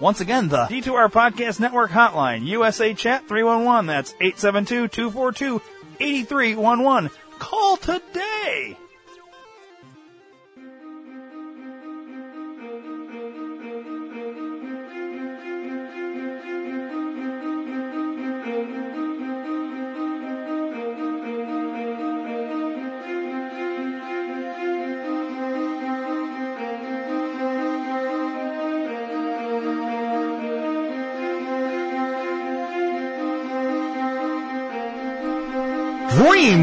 Once again, the D2R Podcast Network hotline, USA Chat 311. That's 872-242-8311. Call today!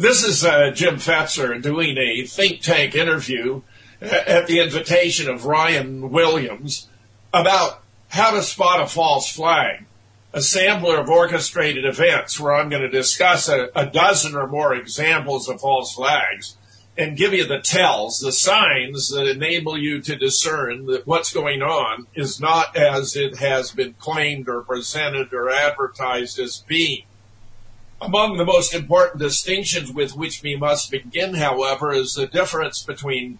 This is uh, Jim Fetzer doing a think tank interview at the invitation of Ryan Williams about how to spot a false flag, a sampler of orchestrated events where I'm going to discuss a, a dozen or more examples of false flags and give you the tells, the signs that enable you to discern that what's going on is not as it has been claimed or presented or advertised as being. Among the most important distinctions with which we must begin, however, is the difference between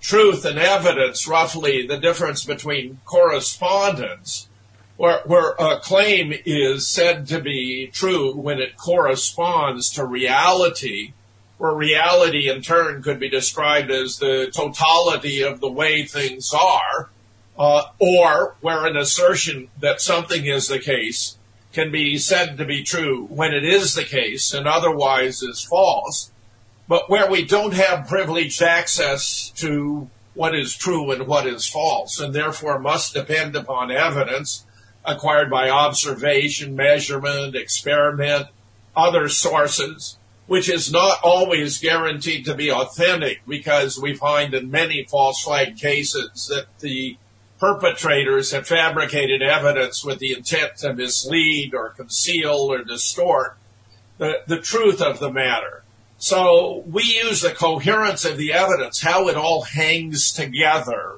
truth and evidence, roughly the difference between correspondence, where, where a claim is said to be true when it corresponds to reality, where reality in turn could be described as the totality of the way things are, uh, or where an assertion that something is the case can be said to be true when it is the case and otherwise is false. But where we don't have privileged access to what is true and what is false, and therefore must depend upon evidence acquired by observation, measurement, experiment, other sources, which is not always guaranteed to be authentic because we find in many false flag cases that the perpetrators have fabricated evidence with the intent to mislead or conceal or distort the, the truth of the matter. So we use the coherence of the evidence, how it all hangs together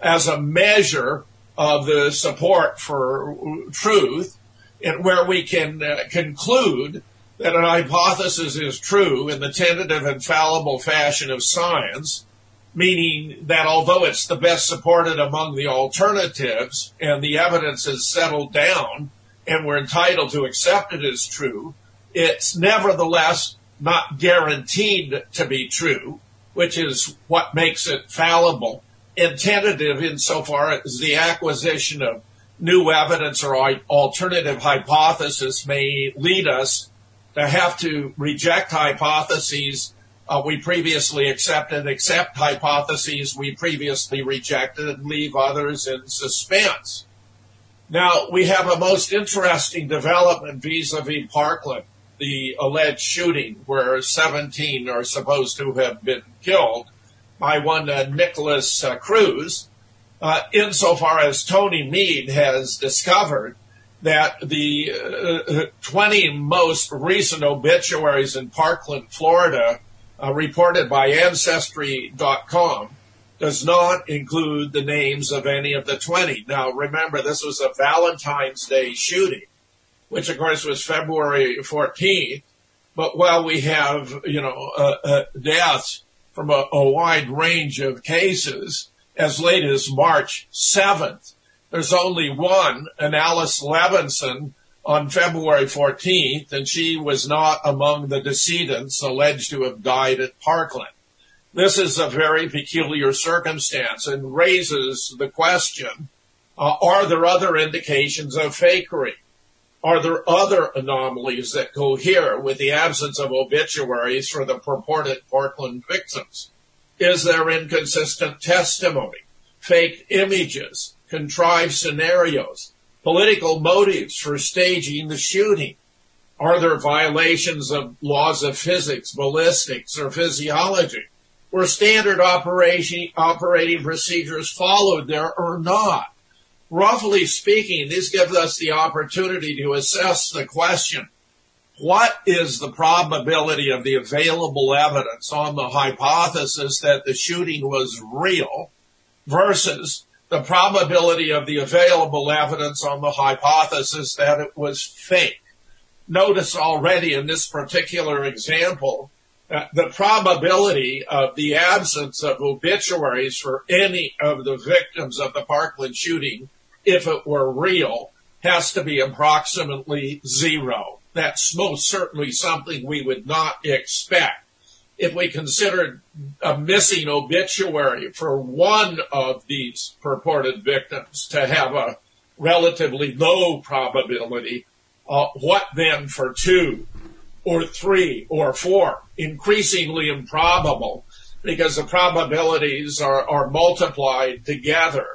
as a measure of the support for truth and where we can uh, conclude that an hypothesis is true in the tentative infallible fashion of science, meaning that although it's the best supported among the alternatives and the evidence is settled down and we're entitled to accept it as true, it's nevertheless not guaranteed to be true, which is what makes it fallible and tentative insofar as the acquisition of new evidence or alternative hypothesis may lead us to have to reject hypotheses we previously accepted, accept hypotheses we previously rejected, and leave others in suspense. Now, we have a most interesting development vis-a-vis Parkland the alleged shooting where 17 are supposed to have been killed by one uh, Nikolas uh, Cruz, uh, insofar as Tony Mead has discovered that the uh, 20 most recent obituaries in Parkland, Florida, uh, reported by Ancestry.com, does not include the names of any of the 20. Now, remember, this was a Valentine's Day shooting which of course was February 14th. But while we have, you know, uh, uh, deaths from a, a wide range of cases as late as March 7th, there's only one, an Alice Levinson, on February 14th, and she was not among the decedents alleged to have died at Parkland. This is a very peculiar circumstance and raises the question, uh, are there other indications of fakery? Are there other anomalies that cohere with the absence of obituaries for the purported Parkland victims? Is there inconsistent testimony, fake images, contrived scenarios, political motives for staging the shooting? Are there violations of laws of physics, ballistics, or physiology? Were standard operation, operating procedures followed there or not? Roughly speaking, this gives us the opportunity to assess the question, what is the probability of the available evidence on the hypothesis that the shooting was real versus the probability of the available evidence on the hypothesis that it was fake? Notice already in this particular example, uh, the probability of the absence of obituaries for any of the victims of the Parkland shooting, if it were real, has to be approximately zero. That's most certainly something we would not expect. If we considered a missing obituary for one of these purported victims to have a relatively low probability, uh, what then for two? or three or four, increasingly improbable because the probabilities are, are multiplied together.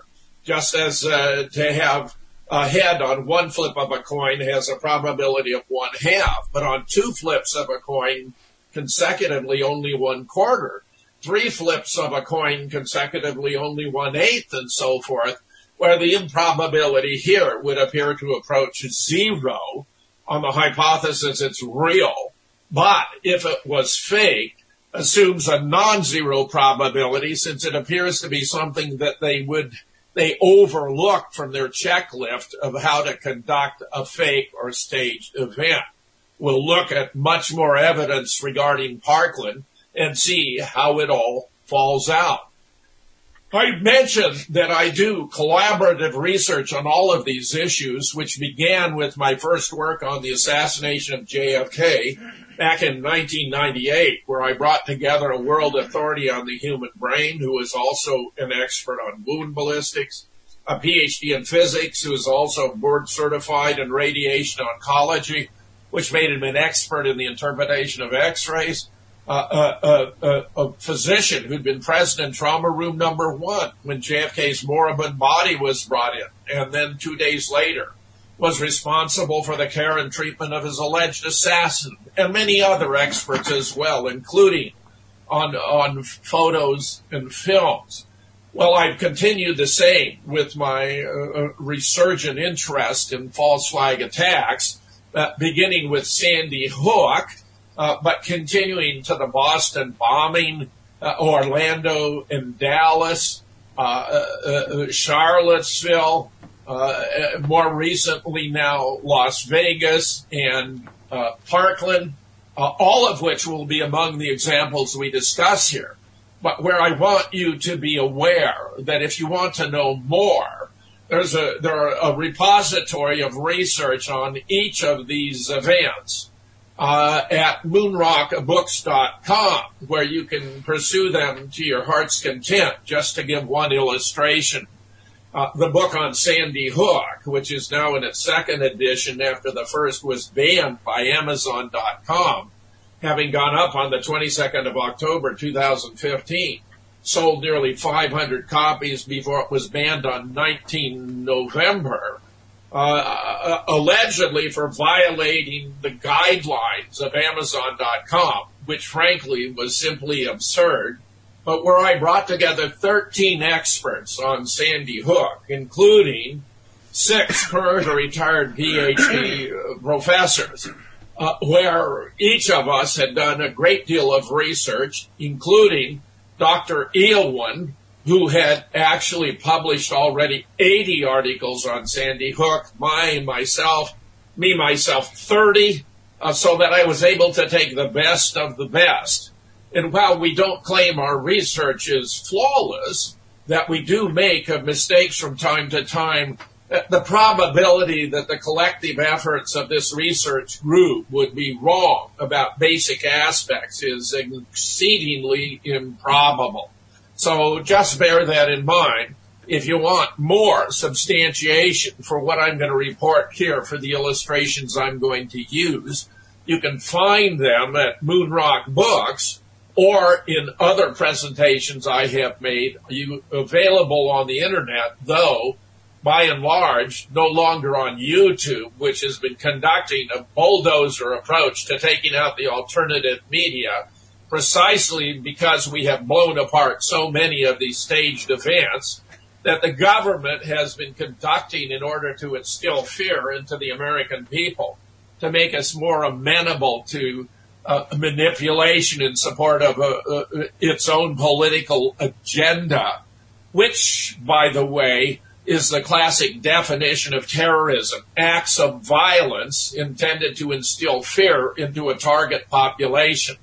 Just as uh, to have a head on one flip of a coin has a probability of one half, but on two flips of a coin consecutively only one quarter, three flips of a coin consecutively only one eighth, and so forth, where the improbability here would appear to approach zero on the hypothesis it's real, but if it was fake, assumes a non-zero probability since it appears to be something that they would they overlook from their checklist of how to conduct a fake or staged event. We'll look at much more evidence regarding Parkland and see how it all falls out. I mentioned that I do collaborative research on all of these issues, which began with my first work on the assassination of JFK back in 1998, where I brought together a world authority on the human brain who is also an expert on wound ballistics, a PhD in physics who is also board certified in radiation oncology, which made him an expert in the interpretation of x-rays, a, a, a, physician who'd been present in trauma room number one when JFK's moribund body was brought in, and then two days later was responsible for the care and treatment of his alleged assassin, and many other experts as well, including on on photos and films. Well, I've continued the same with my uh, resurgent interest in false flag attacks, uh, beginning with Sandy Hook uh, but continuing to the Boston bombing, uh, Orlando and Dallas, uh, uh, uh Charlottesville, more recently now Las Vegas and Parkland, all of which will be among the examples we discuss here. But where I want you to be aware that if you want to know more, there's a there are a repository of research on each of these events uh, at moonrockbooks.com, where you can pursue them to your heart's content. Just to give one illustration, uh, the book on Sandy Hook, which is now in its second edition after the first was banned by Amazon.com, having gone up on the 22nd of October 2015, sold nearly 500 copies before it was banned on 19 November uh, uh, allegedly for violating the guidelines of Amazon.com, which frankly was simply absurd. But where I brought together 13 experts on Sandy Hook, including six current or retired PhD professors, uh, where each of us had done a great deal of research, including Dr. Eowyn, who had actually published already 80 articles on Sandy Hook, my, myself, me, myself, 30, uh, so that I was able to take the best of the best. And while we don't claim our research is flawless, that we do make mistakes from time to time, the probability that the collective efforts of this research group would be wrong about basic aspects is exceedingly improbable. So just bear that in mind. if you want more substantiation for what I'm going to report here for the illustrations I'm going to use, you can find them at Moonrock Books or in other presentations I have made. You available on the internet, though, by and large, no longer on YouTube, which has been conducting a bulldozer approach to taking out the alternative media precisely because we have blown apart so many of these staged events that the government has been conducting in order to instill fear into the American people to make us more amenable to uh, manipulation in support of uh, uh, its own political agenda, which, by the way, is the classic definition of terrorism. Acts of violence intended to instill fear into a target population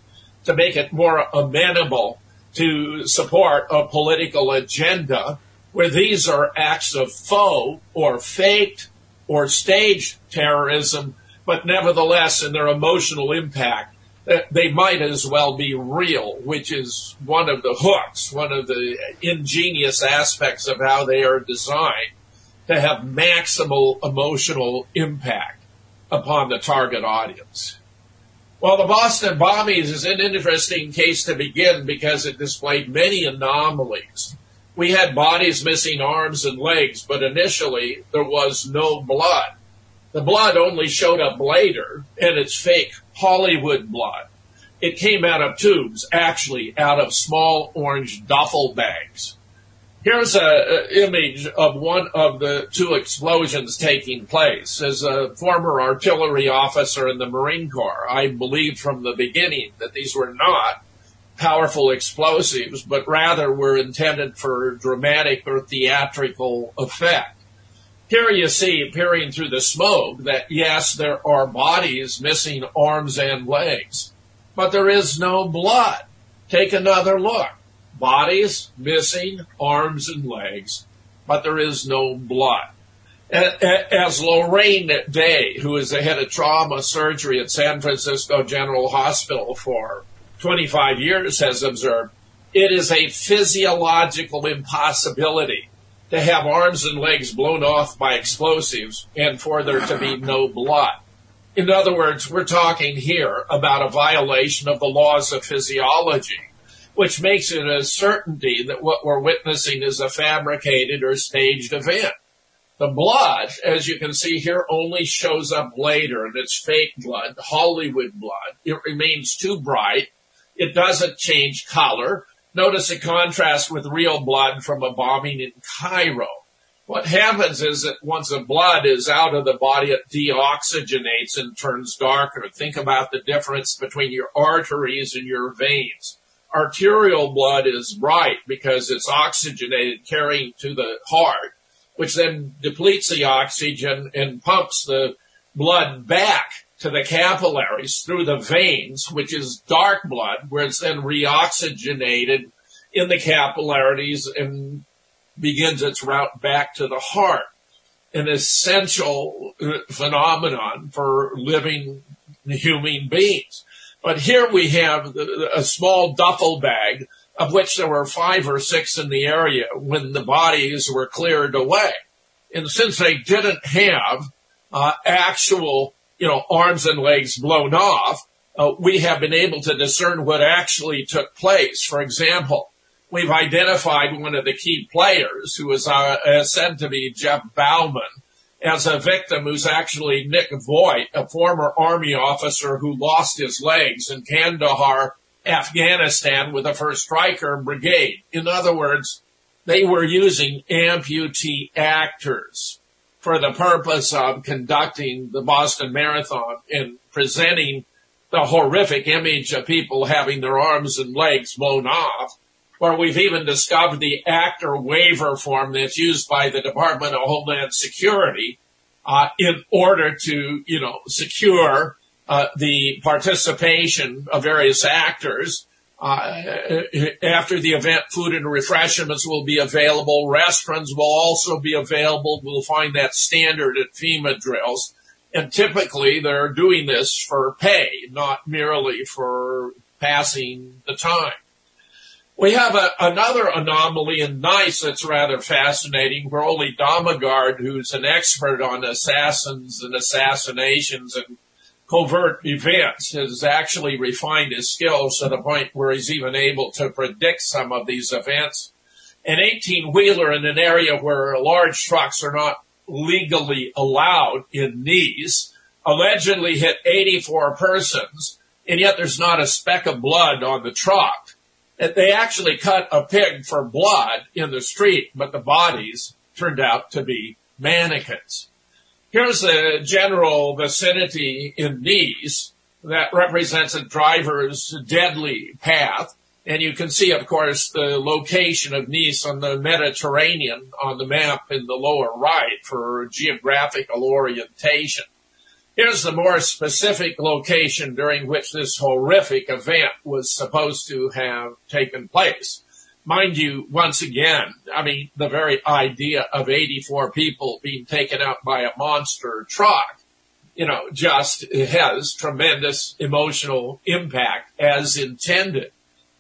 to make it more amenable to support a political agenda where these are acts of faux or faked or staged terrorism, but nevertheless in their emotional impact, they might as well be real, which is one of the hooks, one of the ingenious aspects of how they are designed to have maximal emotional impact upon the target audience. Well, the Boston bombings is an interesting case to begin because it displayed many anomalies. We had bodies missing arms and legs, but initially there was no blood. The blood only showed up later, and it's fake Hollywood blood. It came out of tubes, actually out of small orange duffel bags. Here's an image of one of the two explosions taking place. As a former artillery officer in the Marine Corps, I believed from the beginning that these were not powerful explosives, but rather were intended for dramatic or theatrical effect. Here you see, peering through the smoke, that yes, there are bodies missing arms and legs, but there is no blood. Take another look bodies missing arms and legs, but there is no blood. As Lorraine Day, who is the head of trauma surgery at San Francisco General Hospital for 25 years, has observed, it is a physiological impossibility to have arms and legs blown off by explosives and for there to be no blood. In other words, we're talking here about a violation of the laws of physiology which makes it a certainty that what we're witnessing is a fabricated or staged event. The blood, as you can see here, only shows up later and it's fake blood, Hollywood blood. It remains too bright. It doesn't change color. Notice a contrast with real blood from a bombing in Cairo. What happens is that once the blood is out of the body, it deoxygenates and turns darker. Think about the difference between your arteries and your veins arterial blood is bright because it's oxygenated carrying to the heart, which then depletes the oxygen and pumps the blood back to the capillaries through the veins, which is dark blood, where it's then reoxygenated in the capillaries and begins its route back to the heart. An essential uh, phenomenon for living human beings. But here we have a small duffel bag of which there were five or six in the area when the bodies were cleared away. And since they didn't have uh, actual, you know, arms and legs blown off, uh, we have been able to discern what actually took place. For example, we've identified one of the key players who is uh, said to be Jeff Bauman, as a victim who's actually Nick Vogt, a former army officer who lost his legs in Kandahar, Afghanistan with the 1st Stryker Brigade. In other words, they were using amputee actors for the purpose of conducting the Boston Marathon and presenting the horrific image of people having their arms and legs blown off where we've even discovered the actor waiver form that's used by the Department of Homeland Security uh, in order to, you know, secure uh, the participation of various actors. Uh, after the event, food and refreshments will be available. Restaurants will also be available. We'll find that standard at FEMA drills. And typically they're doing this for pay, not merely for passing the time. We have a, another anomaly in Nice that's rather fascinating, where Ole who's an expert on assassins and assassinations and covert events, has actually refined his skills to the point where he's even able to predict some of these events. An 18 wheeler in an area where large trucks are not legally allowed in Nice allegedly hit 84 persons, and yet there's not a speck of blood on the truck they actually cut a pig for blood in the street, but the bodies turned out to be mannequins. Here's the general vicinity in Nice that represents a driver's deadly path. And you can see, of course, the location of Nice on the Mediterranean on the map in the lower right for geographical orientation. Here's the more specific location during which this horrific event was supposed to have taken place. Mind you, once again, I mean, the very idea of 84 people being taken out by a monster truck, you know, just has tremendous emotional impact as intended.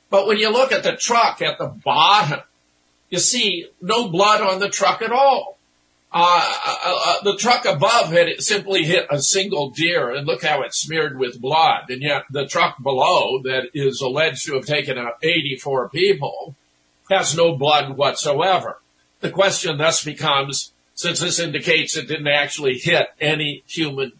But when you look at the truck at the bottom, you see no blood on the truck at all. Uh, uh, uh, the truck above had simply hit a single deer and look how it's smeared with blood. And yet the truck below that is alleged to have taken out 84 people has no blood whatsoever. The question thus becomes, since this indicates it didn't actually hit any human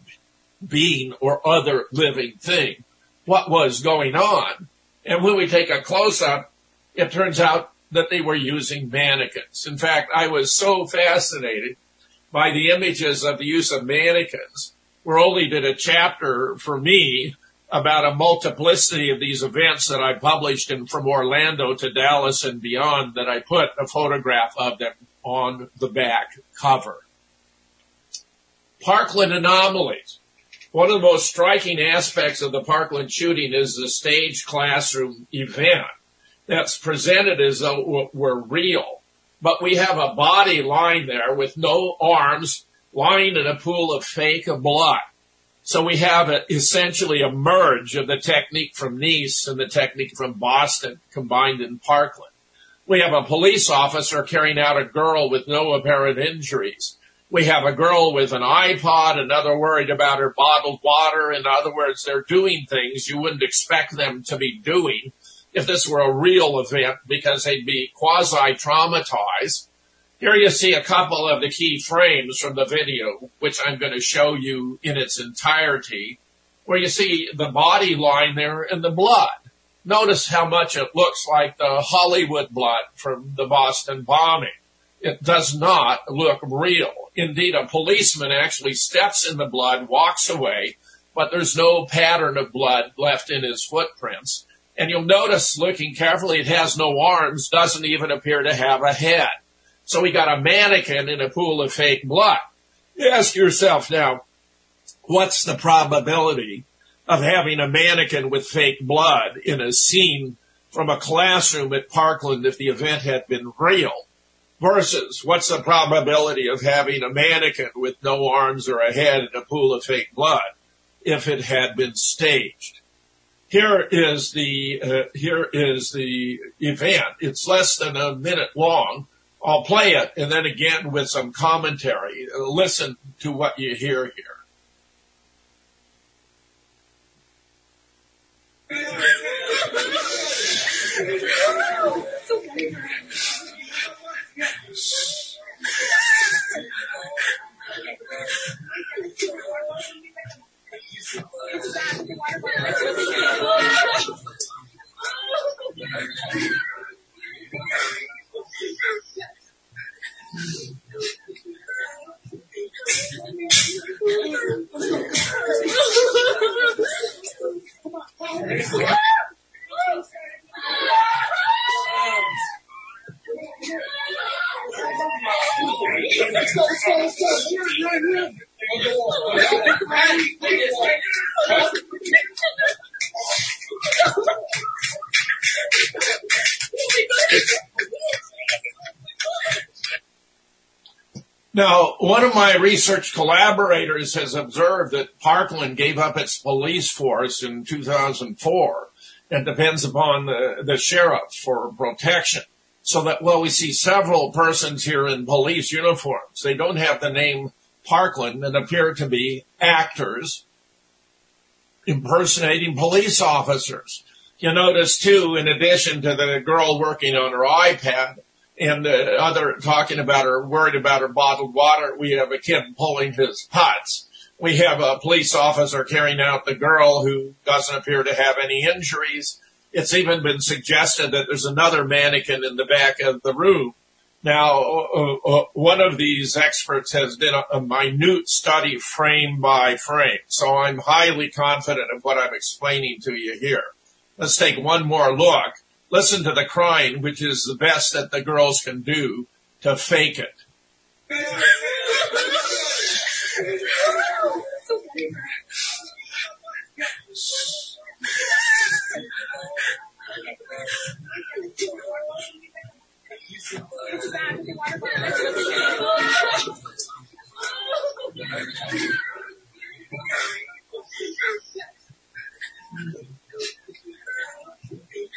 being or other living thing, what was going on? And when we take a close up, it turns out that they were using mannequins. In fact, I was so fascinated by the images of the use of mannequins, where Ole did a chapter for me about a multiplicity of these events that I published in from Orlando to Dallas and beyond that I put a photograph of them on the back cover. Parkland anomalies. One of the most striking aspects of the Parkland shooting is the stage classroom event that's presented as though it were real. But we have a body lying there with no arms, lying in a pool of fake blood. So we have a, essentially a merge of the technique from Nice and the technique from Boston combined in Parkland. We have a police officer carrying out a girl with no apparent injuries. We have a girl with an iPod, another worried about her bottled water. In other words, they're doing things you wouldn't expect them to be doing if this were a real event because they'd be quasi traumatized. Here you see a couple of the key frames from the video, which I'm going to show you in its entirety, where you see the body lying there and the blood. Notice how much it looks like the Hollywood blood from the Boston bombing. It does not look real. Indeed, a policeman actually steps in the blood, walks away, but there's no pattern of blood left in his footprints. And you'll notice looking carefully, it has no arms, doesn't even appear to have a head. So we got a mannequin in a pool of fake blood. You ask yourself now, what's the probability of having a mannequin with fake blood in a scene from a classroom at Parkland if the event had been real? Versus what's the probability of having a mannequin with no arms or a head in a pool of fake blood if it had been staged? here is the uh, here is the event. It's less than a minute long. I'll play it and then again with some commentary. Listen to what you hear here. one of my research collaborators has observed that Parkland gave up its police force in 2004 and depends upon the, the sheriff for protection. So that, well, we see several persons here in police uniforms. They don't have the name Parkland and appear to be actors impersonating police officers. You notice too, in addition to the girl working on her iPad and the other talking about her, worried about her bottled water, we have a kid pulling his pots. We have a police officer carrying out the girl who doesn't appear to have any injuries. It's even been suggested that there's another mannequin in the back of the room. Now, uh, uh, one of these experts has done a minute study frame by frame, so I'm highly confident of what I'm explaining to you here. Let's take one more look. Listen to the crying, which is the best that the girls can do to fake it.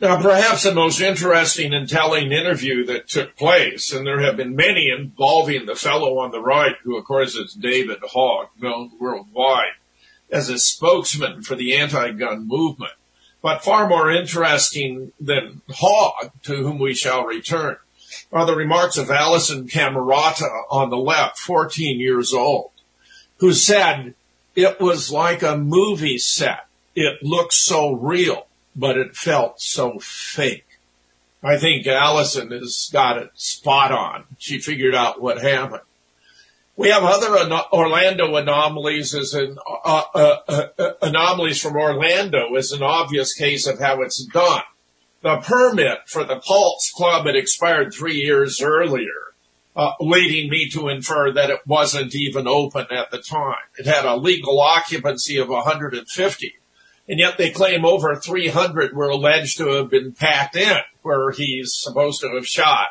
Now, perhaps the most interesting and telling interview that took place, and there have been many involving the fellow on the right, who of course is David Hogg, known worldwide as a spokesman for the anti-gun movement. But far more interesting than Hogg, to whom we shall return, are the remarks of Allison Camerata on the left, 14 years old, who said it was like a movie set. It looked so real but it felt so fake. I think Allison has got it spot on. She figured out what happened. We have other Orlando anomalies as an uh, uh, uh, uh, anomalies from Orlando as an obvious case of how it's done. The permit for the Pulse Club had expired three years earlier, uh, leading me to infer that it wasn't even open at the time. It had a legal occupancy of 150 and yet they claim over 300 were alleged to have been packed in where he's supposed to have shot,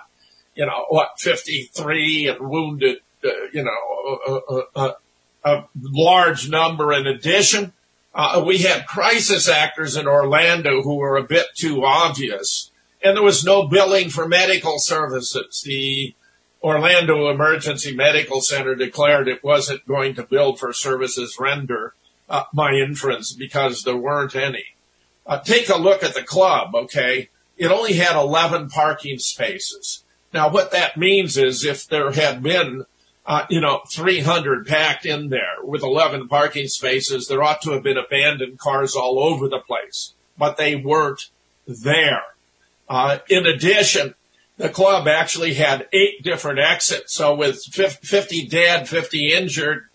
you know, what, 53 and wounded, uh, you know, a, a, a, large number in addition. Uh, we had crisis actors in Orlando who were a bit too obvious and there was no billing for medical services. The Orlando Emergency Medical Center declared it wasn't going to bill for services rendered uh, my inference because there weren't any. Uh, take a look at the club, okay? It only had 11 parking spaces. Now what that means is if there had been, uh, you know, 300 packed in there with 11 parking spaces, there ought to have been abandoned cars all over the place, but they weren't there. Uh, in addition, the club actually had eight different exits. So with 50 dead, 50 injured,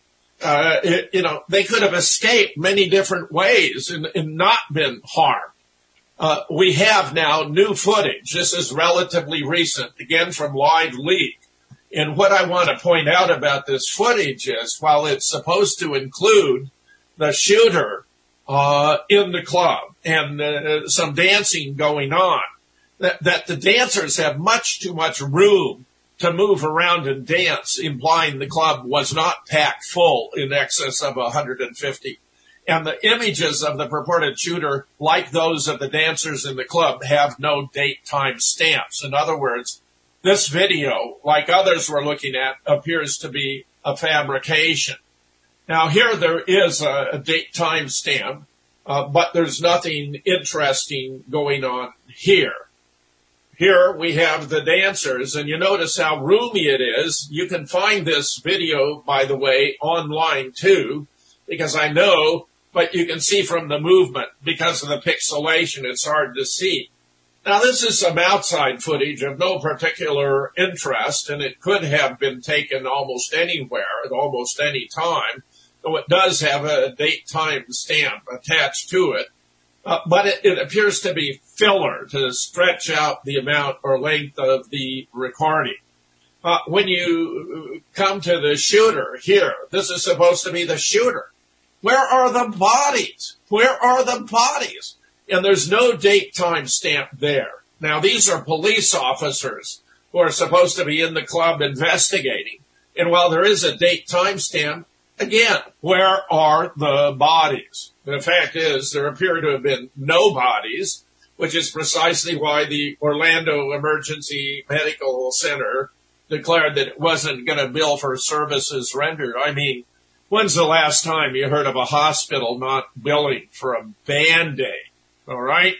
uh, it, you know, they could have escaped many different ways and, and not been harmed. Uh, we have now new footage. This is relatively recent, again from Live Leak. And what I want to point out about this footage is, while it's supposed to include the shooter uh, in the club and uh, some dancing going on, that, that the dancers have much too much room to move around and dance, implying the club was not packed full in excess of 150. And the images of the purported shooter, like those of the dancers in the club, have no date time stamps. In other words, this video, like others we're looking at, appears to be a fabrication. Now here there is a, a date time stamp, uh, but there's nothing interesting going on here. Here we have the dancers and you notice how roomy it is. You can find this video, by the way, online too, because I know, but you can see from the movement because of the pixelation, it's hard to see. Now this is some outside footage of no particular interest and it could have been taken almost anywhere at almost any time, though it does have a date time stamp attached to it. Uh, but it, it, appears to be filler to stretch out the amount or length of the recording. Uh, when you come to the shooter here, this is supposed to be the shooter. Where are the bodies? Where are the bodies? And there's no date time stamp there. Now these are police officers who are supposed to be in the club investigating. And while there is a date time stamp, again, where are the bodies? The fact is there appear to have been no bodies, which is precisely why the Orlando Emergency Medical Center declared that it wasn't going to bill for services rendered. I mean, when's the last time you heard of a hospital not billing for a band-aid? All right.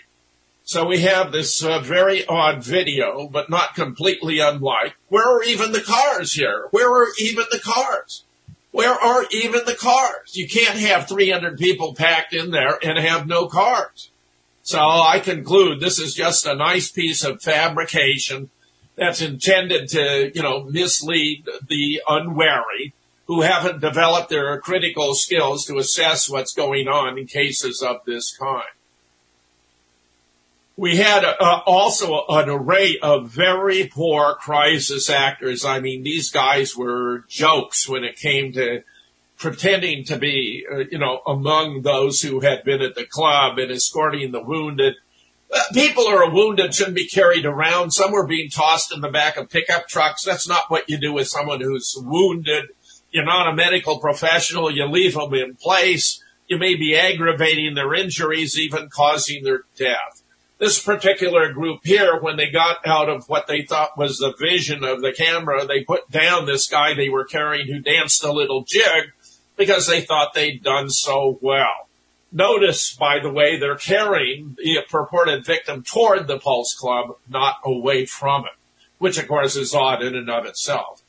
So we have this uh, very odd video, but not completely unlike. Where are even the cars here? Where are even the cars? Where are even the cars? You can't have 300 people packed in there and have no cars. So I conclude this is just a nice piece of fabrication that's intended to, you know, mislead the unwary who haven't developed their critical skills to assess what's going on in cases of this kind we had uh, also an array of very poor crisis actors. I mean, these guys were jokes when it came to pretending to be, uh, you know, among those who had been at the club and escorting the wounded. Uh, people who are wounded shouldn't be carried around. Some were being tossed in the back of pickup trucks. That's not what you do with someone who's wounded. You're not a medical professional. You leave them in place. You may be aggravating their injuries, even causing their death this particular group here, when they got out of what they thought was the vision of the camera, they put down this guy they were carrying who danced a little jig because they thought they'd done so well. Notice, by the way, they're carrying the purported victim toward the Pulse Club, not away from it, which of course is odd in and of itself.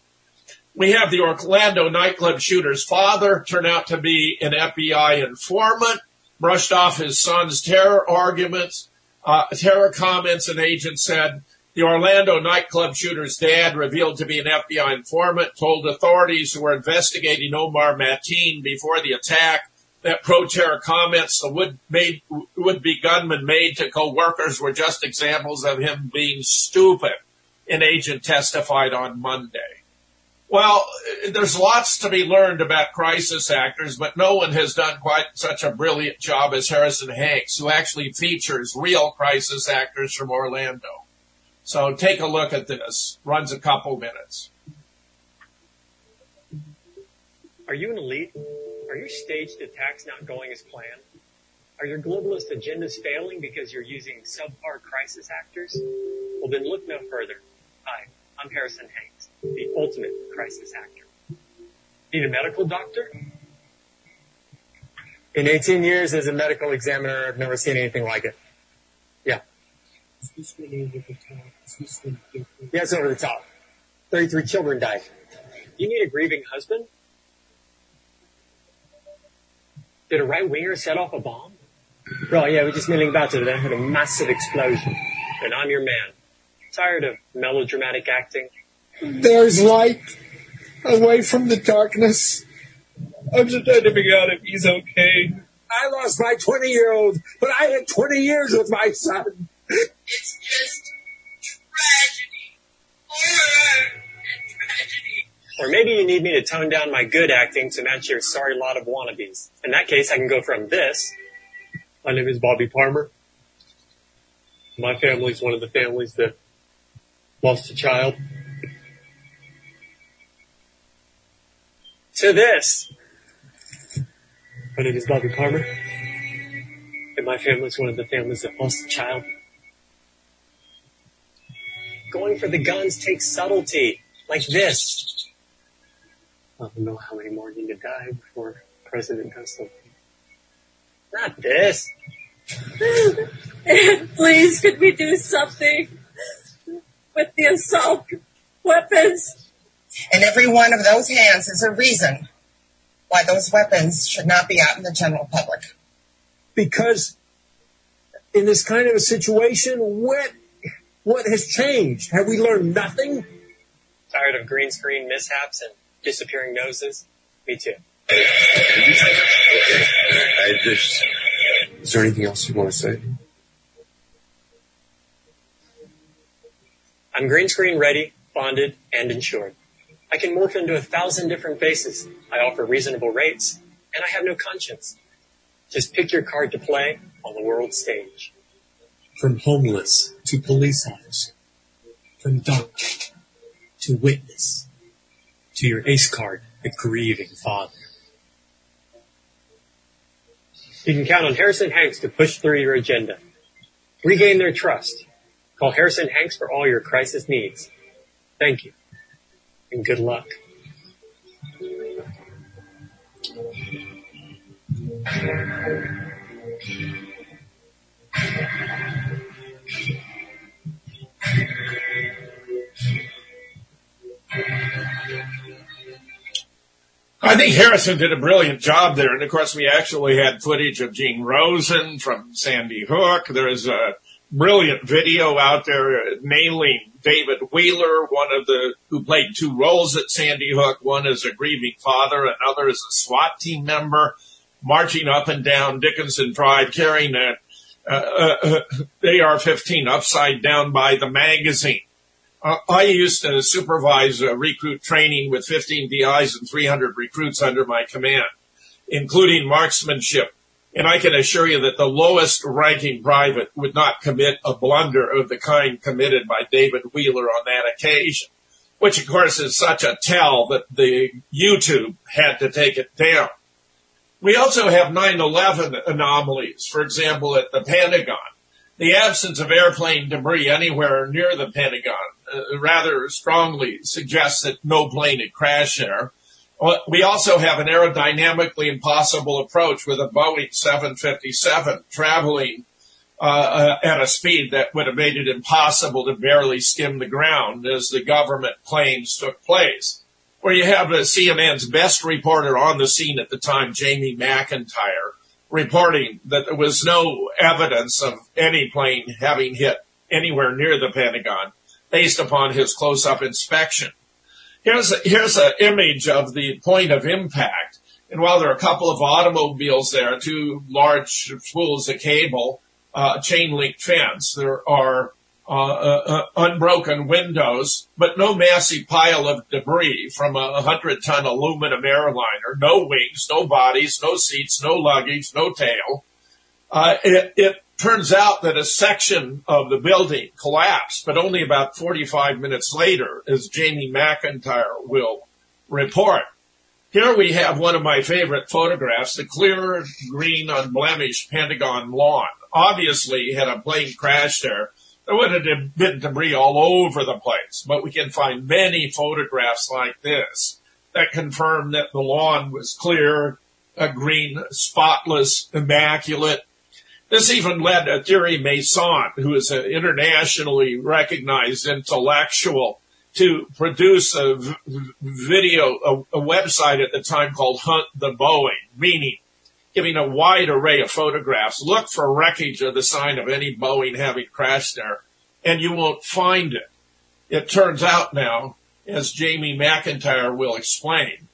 We have the Orlando nightclub shooter's father turn out to be an FBI informant, brushed off his son's terror arguments, uh, terror comments an agent said the Orlando nightclub shooter's dad, revealed to be an FBI informant, told authorities who were investigating Omar Mateen before the attack that pro-terror comments the would, made, would-be gunman made to co-workers were just examples of him being stupid, an agent testified on Monday. Well, there's lots to be learned about crisis actors, but no one has done quite such a brilliant job as Harrison Hanks, who actually features real crisis actors from Orlando. So take a look at this. Runs a couple minutes. Are you an elite? Are your staged attacks not going as planned? Are your globalist agendas failing because you're using subpar crisis actors? Well, then look no further. Hi, I'm Harrison Hanks the ultimate crisis actor. Need a medical doctor? In 18 years as a medical examiner, I've never seen anything like it. Yeah. Yeah, it's over the top. 33 children died. You need a grieving husband? Did a right winger set off a bomb? Right, yeah, we're just milling about it. Then had a massive explosion. And I'm your man. Tired of melodramatic acting? There's light away from the darkness. I'm just trying to figure out if he's okay. I lost my 20 year old, but I had 20 years with my son. It's just tragedy. Horror and tragedy. Or maybe you need me to tone down my good acting to match your sorry lot of wannabes. In that case, I can go from this. My name is Bobby Palmer. My family's one of the families that lost a child. To this. My name is Bobby Parmer, and my family is one of the families that lost a child. Going for the guns takes subtlety, like this. I don't know how many more need to die before President does something. Not this. Please, could we do something with the assault weapons? And every one of those hands is a reason why those weapons should not be out in the general public. Because in this kind of a situation, what, what has changed? Have we learned nothing? Tired of green screen mishaps and disappearing noses? Me too. I just Is there anything else you want to say? I'm green screen ready, bonded, and insured. I can morph into a thousand different faces. I offer reasonable rates, and I have no conscience. Just pick your card to play on the world stage. From homeless to police officer, from doctor to witness, to your ace card, the grieving father. You can count on Harrison Hanks to push through your agenda. Regain their trust. Call Harrison Hanks for all your crisis needs. Thank you. And good luck. I think Harrison did a brilliant job there. And of course, we actually had footage of Gene Rosen from Sandy Hook. There is a brilliant video out there nailing David Wheeler, one of the, who played two roles at Sandy Hook. One as a grieving father, another as a SWAT team member, marching up and down Dickenson Drive carrying a, uh, uh, AR-15 upside down by the magazine. Uh, I used to supervise uh, recruit training with 15 DIs and 300 recruits under my command, including marksmanship. And I can assure you that the lowest ranking private would not commit a blunder of the kind committed by David Wheeler on that occasion, which of course is such a tell that the YouTube had to take it down. We also have 9-11 anomalies, for example, at the Pentagon. The absence of airplane debris anywhere near the Pentagon uh, rather strongly suggests that no plane had crashed there. We also have an aerodynamically impossible approach with a Boeing 757 traveling uh, uh, at a speed that would have made it impossible to barely skim the ground as the government planes took place. Where you have the CNN's best reporter on the scene at the time, Jamie McIntyre, reporting that there was no evidence of any plane having hit anywhere near the Pentagon based upon his close-up inspection. Here's a, here's an image of the point of impact. And while there are a couple of automobiles there, two large spools of cable, uh, chain link fence, there are uh, uh, uh, unbroken windows, but no massive pile of debris from a hundred ton aluminum airliner, no wings, no bodies, no seats, no luggage, no tail. Uh, it, it turns out that a section of the building collapsed, but only about 45 minutes later, as Jamie McIntyre will report. Here we have one of my favorite photographs, the clear, green, unblemished Pentagon lawn. Obviously, had a plane crashed there, there would have been debris all over the place, but we can find many photographs like this that confirm that the lawn was clear, a green, spotless, immaculate, this even led to Thierry Meyssan, who is an internationally recognized intellectual, to produce a video, a, a website at the time called Hunt the Boeing, meaning giving a wide array of photographs. Look for wreckage of the sign of any Boeing having crashed there, and you won't find it. It turns out now, as Jamie McIntyre will explain,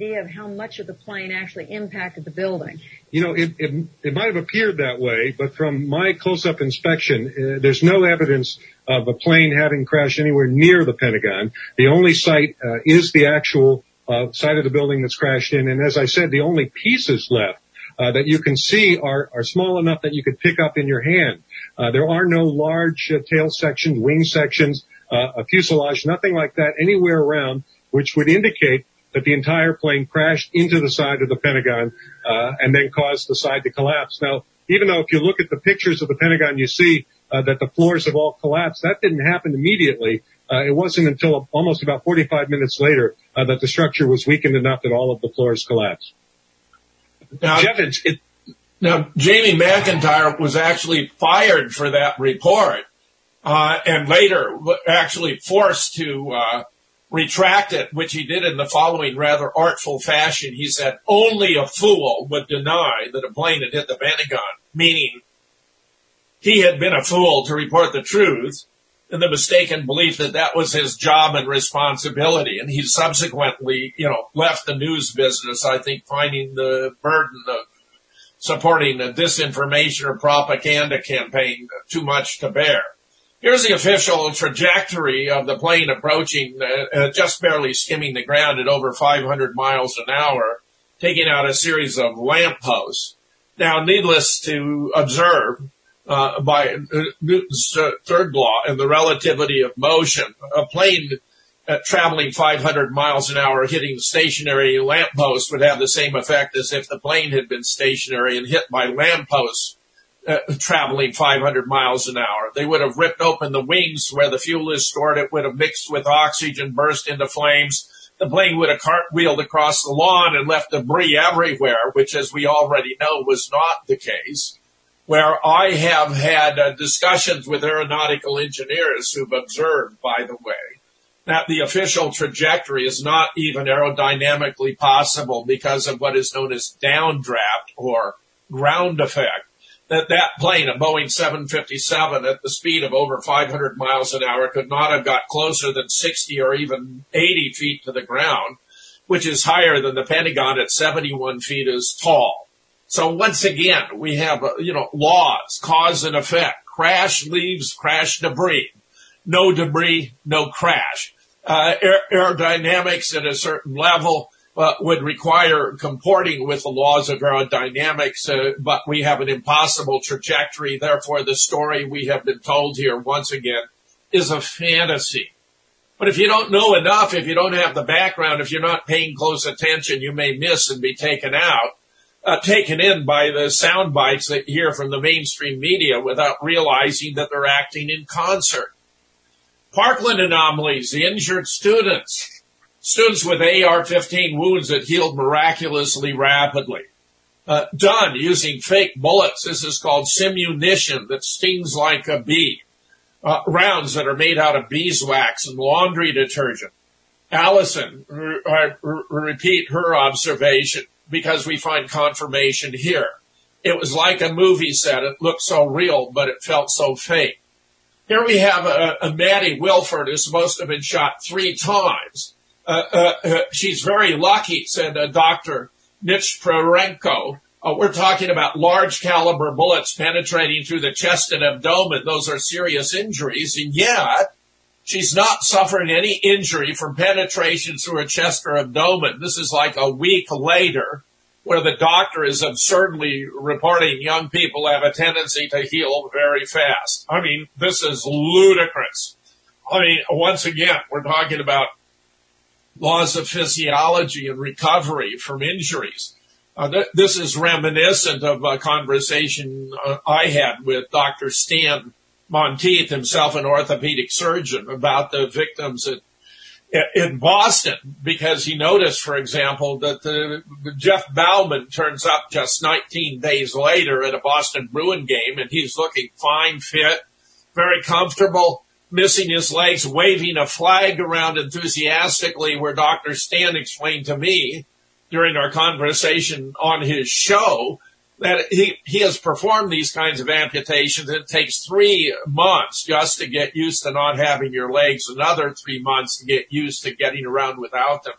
idea of how much of the plane actually impacted the building. You know, it, it, it might have appeared that way, but from my close-up inspection, uh, there's no evidence of a plane having crashed anywhere near the Pentagon. The only site uh, is the actual uh, side of the building that's crashed in, and as I said, the only pieces left uh, that you can see are, are small enough that you could pick up in your hand. Uh, there are no large uh, tail sections, wing sections, a fuselage, nothing like that anywhere around, which would indicate that the entire plane crashed into the side of the Pentagon uh, and then caused the side to collapse. Now, even though if you look at the pictures of the Pentagon, you see uh, that the floors have all collapsed. That didn't happen immediately. Uh, it wasn't until almost about 45 minutes later uh, that the structure was weakened enough that all of the floors collapsed. Now, Jeff, it, now Jamie McIntyre was actually fired for that report, uh, and later actually forced to uh, retract it, which he did in the following rather artful fashion. He said, only a fool would deny that a plane had hit the Pentagon, meaning he had been a fool to report the truth in the mistaken belief that that was his job and responsibility. And he subsequently, you know, left the news business, I think, finding the burden of supporting a disinformation or propaganda campaign too much to bear. Here's the official trajectory of the plane approaching, uh, uh, just barely skimming the ground at over 500 miles an hour, taking out a series of lampposts. Now, needless to observe, uh, by Newton's third law and the relativity of motion, a plane uh, traveling 500 miles an hour hitting stationary lamppost would have the same effect as if the plane had been stationary and hit by lampposts uh, traveling 500 miles an hour. They would have ripped open the wings where the fuel is stored. It would have mixed with oxygen, burst into flames. The plane would have cartwheeled across the lawn and left debris everywhere, which as we already know was not the case. Where I have had uh, discussions with aeronautical engineers who've observed, by the way, that the official trajectory is not even aerodynamically possible because of what is known as downdraft or ground effect that that plane, a Boeing 757 at the speed of over 500 miles an hour could not have got closer than 60 or even 80 feet to the ground, which is higher than the Pentagon at 71 feet is tall. So once again, we have, uh, you know, laws, cause and effect. Crash leaves crash debris. No debris, no crash. Uh, aer- aerodynamics at a certain level uh, would require comporting with the laws of aerodynamics, uh, but we have an impossible trajectory. Therefore, the story we have been told here once again is a fantasy. But if you don't know enough, if you don't have the background, if you're not paying close attention, you may miss and be taken out, uh, taken in by the sound bites that you hear from the mainstream media without realizing that they're acting in concert. Parkland anomalies, the injured students, students with AR-15 wounds that healed miraculously rapidly. Uh, done using fake bullets. This is called simunition that stings like a bee. Uh, rounds that are made out of beeswax and laundry detergent. Allison, repeat her observation because we find confirmation here. It was like a movie set. It looked so real, but it felt so fake. Here we have a, a Maddie Wilford who's supposed to have been shot three times uh, uh, uh, she's very lucky, said uh, Dr. Nichiporenko. Uh, we're talking about large caliber bullets penetrating through the chest and abdomen. Those are serious injuries. And yet she's not suffering any injury from penetration through her chest or abdomen. This is like a week later where the doctor is absurdly reporting young people have a tendency to heal very fast. I mean, this is ludicrous. I mean, once again, we're talking about laws of physiology and recovery from injuries. Uh, th- this is reminiscent of a conversation uh, I had with Dr. Stan Monteith, himself an orthopedic surgeon, about the victims at, in Boston because he noticed, for example, that the, Jeff Bauman turns up just 19 days later at a Boston Bruin game and he's looking fine, fit, very comfortable missing his legs, waving a flag around enthusiastically where Dr. Stan explained to me during our conversation on his show that he, he has performed these kinds of amputations. It takes three months just to get used to not having your legs, another three months to get used to getting around without them.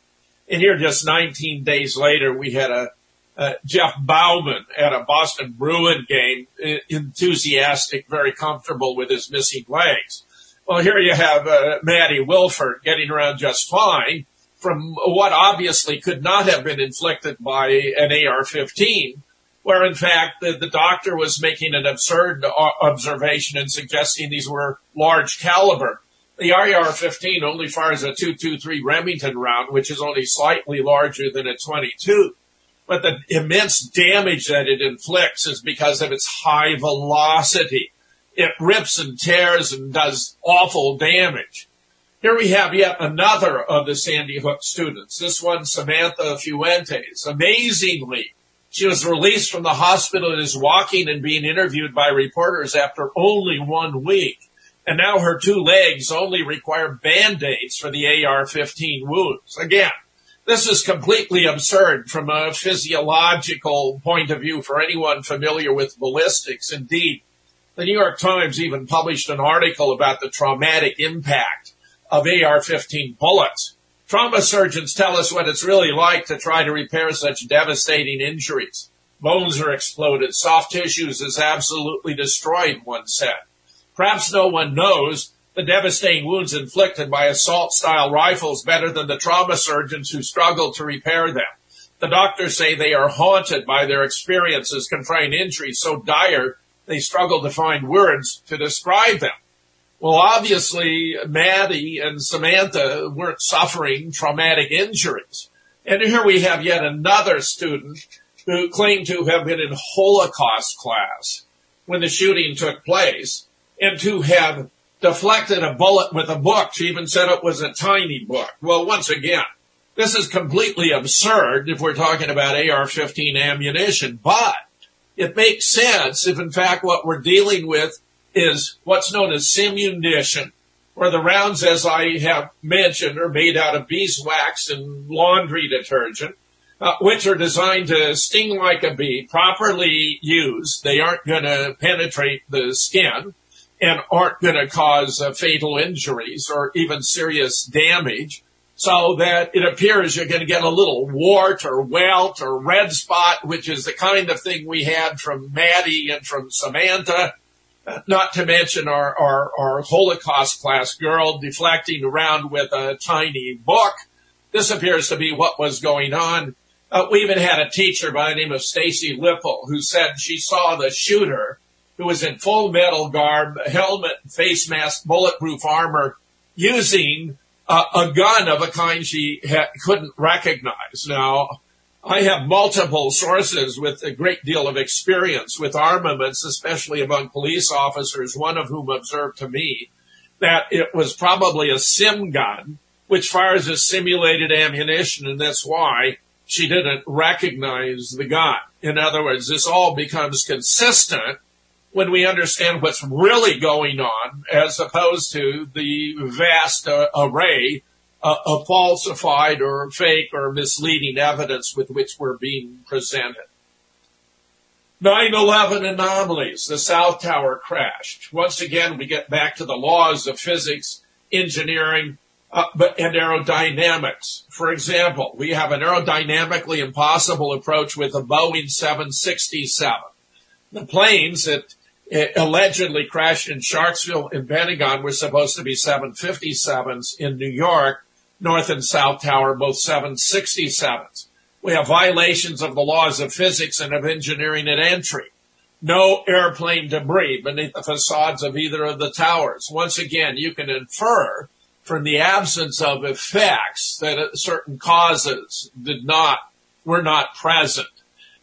And here just 19 days later, we had a, uh, Jeff Bauman at a Boston Bruin game, enthusiastic, very comfortable with his missing legs. Well, here you have uh, Maddie Wilford getting around just fine from what obviously could not have been inflicted by an AR-15, where in fact the, the doctor was making an absurd uh, observation and suggesting these were large caliber. The AR-15 only fires a 223 Remington round, which is only slightly larger than a 22. But the immense damage that it inflicts is because of its high velocity it rips and tears and does awful damage. Here we have yet another of the Sandy Hook students. This one, Samantha Fuentes. Amazingly, she was released from the hospital and is walking and being interviewed by reporters after only one week. And now her two legs only require band-aids for the AR-15 wounds. Again, this is completely absurd from a physiological point of view for anyone familiar with ballistics. Indeed, The New York Times even published an article about the traumatic impact of AR-15 bullets. Trauma surgeons tell us what it's really like to try to repair such devastating injuries. Bones are exploded. Soft tissues is absolutely destroyed, one said. Perhaps no one knows the devastating wounds inflicted by assault style rifles better than the trauma surgeons who struggle to repair them. The doctors say they are haunted by their experiences confronting injuries so dire they struggle to find words to describe them. Well, obviously, Maddie and Samantha weren't suffering traumatic injuries. And here we have yet another student who claimed to have been in Holocaust class when the shooting took place and to have deflected a bullet with a book. She even said it was a tiny book. Well, once again, this is completely absurd if we're talking about AR-15 ammunition, but it makes sense if in fact what we're dealing with is what's known as simunition, where the rounds, as I have mentioned, are made out of beeswax and laundry detergent, uh, which are designed to sting like a bee. Properly used, they aren't going to penetrate the skin and aren't going to cause uh, fatal injuries or even serious damage so that it appears you're going to get a little wart or welt or red spot, which is the kind of thing we had from Maddie and from Samantha. Not to mention our, our, our Holocaust class girl deflecting around with a tiny book. This appears to be what was going on. Uh, we even had a teacher by the name of Stacy Lippel who said she saw the shooter who was in full metal garb, helmet, face mask, bulletproof armor, using uh, a gun of a kind she ha- couldn't recognize. Now, I have multiple sources with a great deal of experience with armaments, especially among police officers, one of whom observed to me that it was probably a sim gun, which fires a simulated ammunition, and that's why she didn't recognize the gun. In other words, this all becomes consistent when we understand what's really going on as opposed to the vast uh, array uh, of falsified or fake or misleading evidence with which we're being presented. 9-11 anomalies. The South Tower crashed. Once again, we get back to the laws of physics, engineering, uh, but, and aerodynamics. For example, we have an aerodynamically impossible approach with a Boeing 767. The planes that Eh, allegedly crashed in Shanksville and Pentagon were supposed to be 757s in New York, North and South Tower, both 767s. We have violations of the laws of physics and of engineering at entry. No airplane debris beneath the facades of either of the towers. Once again, you can infer from the absence of effects that certain causes did not, were not present.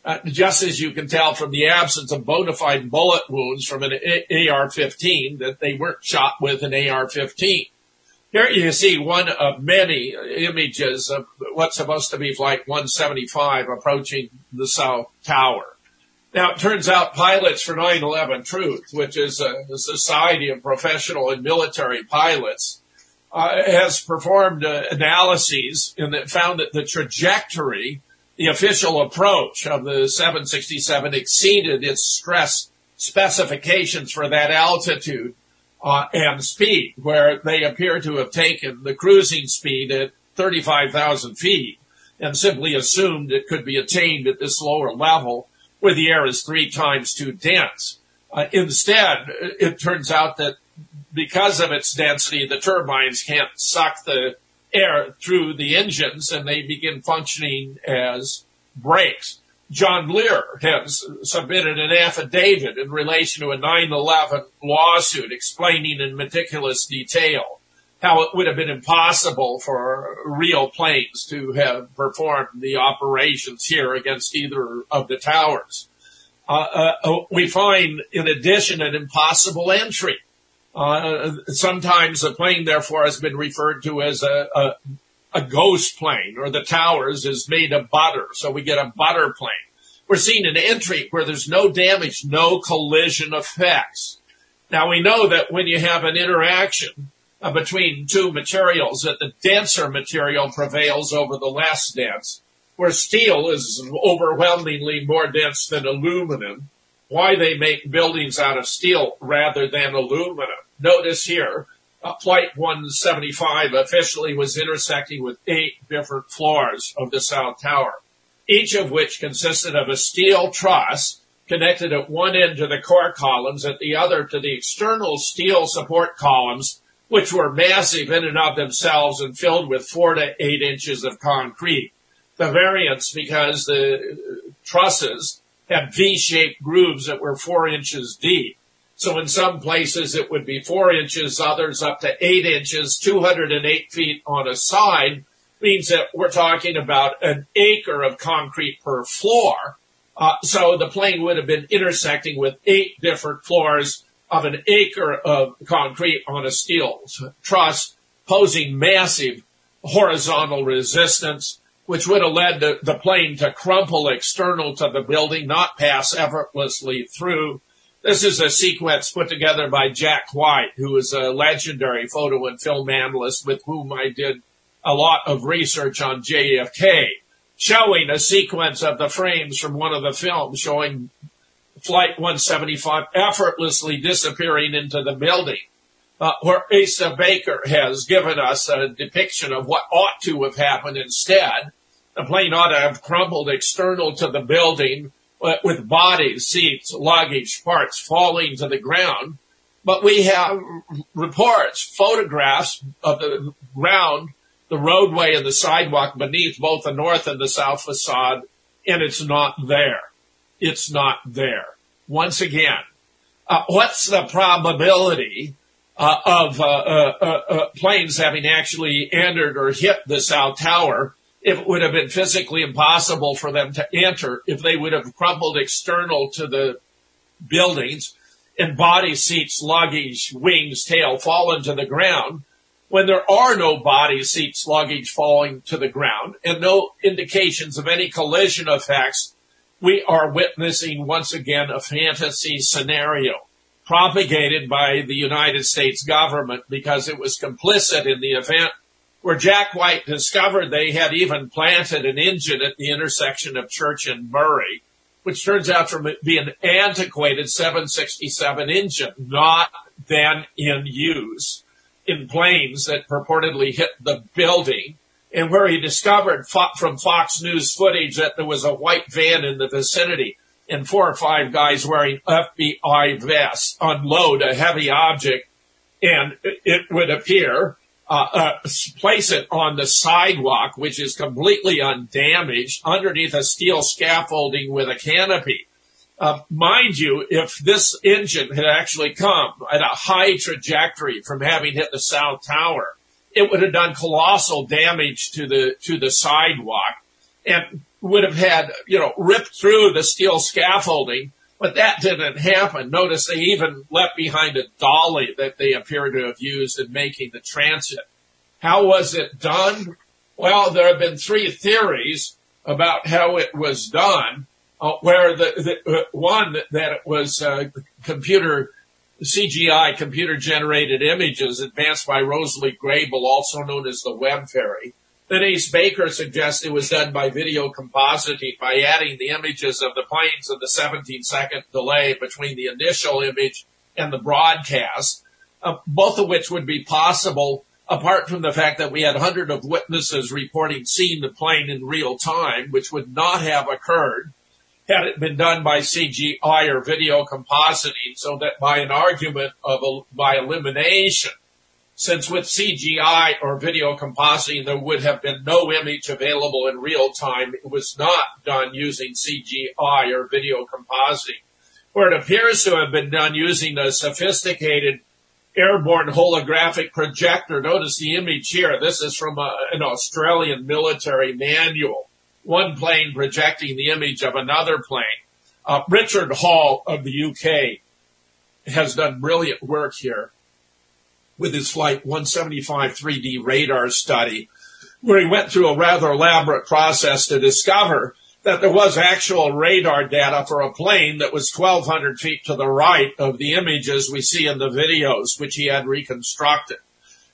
Uh, just as you can tell from the absence of bona fide bullet wounds from an AR-15 that they weren't shot with an AR-15. Here you see one of many images of what's supposed to be Flight 175 approaching the South Tower. Now, it turns out pilots for 9-11 Truth, which is a, a society of professional and military pilots, uh, has performed uh, analyses and found that the trajectory the official approach of the 767 exceeded its stress specifications for that altitude uh, and speed, where they appear to have taken the cruising speed at 35,000 feet and simply assumed it could be attained at this lower level where the air is three times too dense. Uh, instead, it turns out that because of its density, the turbines can't suck the air through the engines and they begin functioning as brakes. John Lear has submitted an affidavit in relation to a 9-11 lawsuit explaining in meticulous detail how it would have been impossible for real planes to have performed the operations here against either of the towers. Uh, uh, we find, in addition, an impossible entry uh, sometimes a plane, therefore, has been referred to as a, a, a ghost plane, or the towers is made of butter, so we get a butter plane. We're seeing an entry where there's no damage, no collision effects. Now we know that when you have an interaction uh, between two materials, that the denser material prevails over the less dense, where steel is overwhelmingly more dense than aluminum why they make buildings out of steel rather than aluminum. Notice here, uh, Flight 175 officially was intersecting with eight different floors of the South Tower, each of which consisted of a steel truss connected at one end to the core columns, at the other to the external steel support columns, which were massive in and of themselves and filled with four to eight inches of concrete. The variance because the trusses had V-shaped grooves that were four inches deep. So in some places it would be four inches, others up to eight inches, 208 feet on a side means that we're talking about an acre of concrete per floor. Uh, so the plane would have been intersecting with eight different floors of an acre of concrete on a steel truss, posing massive horizontal resistance, which would have led the, the plane to crumple external to the building, not pass effortlessly through. This is a sequence put together by Jack White, who is a legendary photo and film analyst with whom I did a lot of research on JFK, showing a sequence of the frames from one of the films showing Flight 175 effortlessly disappearing into the building. Uh, where Ace Baker has given us a depiction of what ought to have happened instead. The plane ought to have crumbled external to the building with bodies, seats, luggage, parts falling to the ground. But we have reports, photographs of the ground, the roadway and the sidewalk beneath both the north and the south facade, and it's not there. It's not there. Once again, uh, what's the probability uh, of uh, uh, uh, planes having actually entered or hit the South Tower it would have been physically impossible for them to enter, if they would have crumbled external to the buildings and body seats, luggage, wings, tail fallen to the ground, when there are no body seats, luggage falling to the ground and no indications of any collision effects, we are witnessing once again a fantasy scenario propagated by the United States government because it was complicit in the event where Jack White discovered they had even planted an engine at the intersection of Church and Murray, which turns out to be an antiquated 767 engine, not then in use in planes that purportedly hit the building and where he discovered from Fox News footage that there was a white van in the vicinity and four or five guys wearing FBI vests unload a heavy object and it would appear uh, uh, place it on the sidewalk, which is completely undamaged, underneath a steel scaffolding with a canopy. Uh, mind you, if this engine had actually come at a high trajectory from having hit the South Tower, it would have done colossal damage to the to the sidewalk and would have had you know ripped through the steel scaffolding but that didn't happen. Notice they even left behind a dolly that they appear to have used in making the transit. How was it done? Well, there have been three theories about how it was done. Uh, where the, the uh, one that it was uh, computer CGI computer generated images advanced by Rosalie Grable, also known as the Web Fairy. Denise Baker suggests it was done by video compositing by adding the images of the planes and the 17 second delay between the initial image and the broadcast, uh, both of which would be possible apart from the fact that we had hundreds of witnesses reporting seeing the plane in real time, which would not have occurred had it been done by CGI or video compositing so that by an argument of, by elimination, since with CGI or video compositing, there would have been no image available in real time. It was not done using CGI or video compositing. Where it appears to have been done using a sophisticated airborne holographic projector. Notice the image here. This is from a, an Australian military manual. One plane projecting the image of another plane. Uh, Richard Hall of the UK has done brilliant work here with his Flight 175 3D radar study, where he went through a rather elaborate process to discover that there was actual radar data for a plane that was 1200 feet to the right of the images we see in the videos, which he had reconstructed.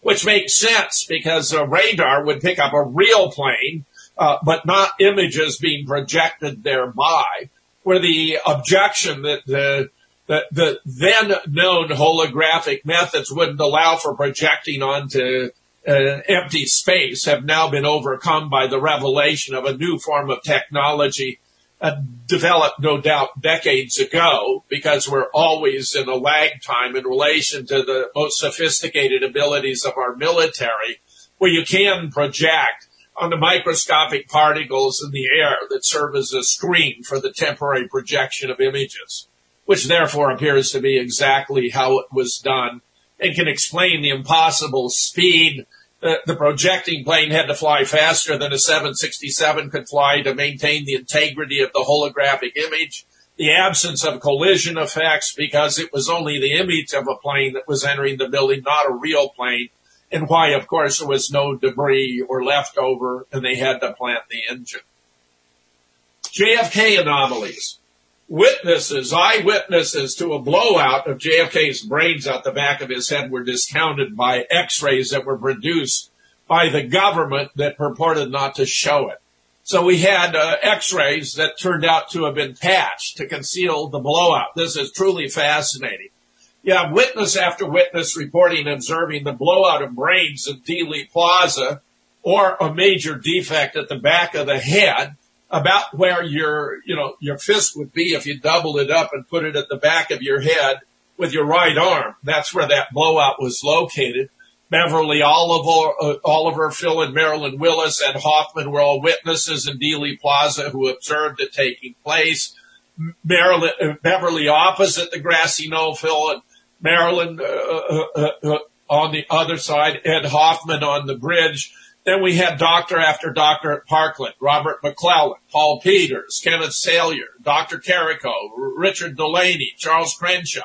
Which makes sense because a radar would pick up a real plane, uh, but not images being projected thereby. where the objection that the the, the then known holographic methods wouldn't allow for projecting onto uh, empty space have now been overcome by the revelation of a new form of technology uh, developed no doubt decades ago because we're always in a lag time in relation to the most sophisticated abilities of our military where you can project on the microscopic particles in the air that serve as a screen for the temporary projection of images, which therefore appears to be exactly how it was done and can explain the impossible speed the projecting plane had to fly faster than a 767 could fly to maintain the integrity of the holographic image, the absence of collision effects because it was only the image of a plane that was entering the building, not a real plane, and why, of course, there was no debris or leftover and they had to plant the engine. JFK anomalies. Witnesses, eyewitnesses to a blowout of JFK's brains out the back of his head were discounted by x-rays that were produced by the government that purported not to show it. So we had uh, x-rays that turned out to have been patched to conceal the blowout. This is truly fascinating. You have witness after witness reporting observing the blowout of brains at Dealey Plaza or a major defect at the back of the head about where your, you know, your fist would be if you doubled it up and put it at the back of your head with your right arm. That's where that blowout was located. Beverly Oliver, uh, Oliver, Phil and Marilyn Willis and Hoffman were all witnesses in Dealey Plaza who observed it taking place. Marilyn, uh, Beverly opposite the grassy knoll, Phil and Marilyn uh uh, uh, uh, on the other side, Ed Hoffman on the bridge. Then we had doctor after doctor at Parkland, Robert McClelland, Paul Peters, Kenneth Salyer, Dr. Carrico, Richard Dulaney, Charles Crenshaw,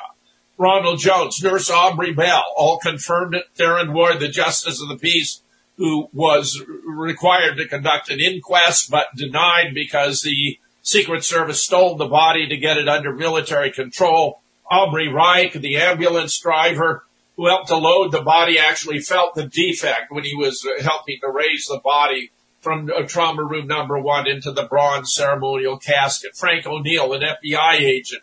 Ronald Jones, Nurse Aubrey Bell, all confirmed it. Theron Ward, the Justice of the Peace, who was required to conduct an inquest but denied because the Secret Service stole the body to get it under military control. Aubrey Rike, the ambulance driver who helped to load the body, actually felt the defect when he was uh, helping to raise the body from trauma room number one into the bronze ceremonial casket. Frank O'Neill, an FBI agent,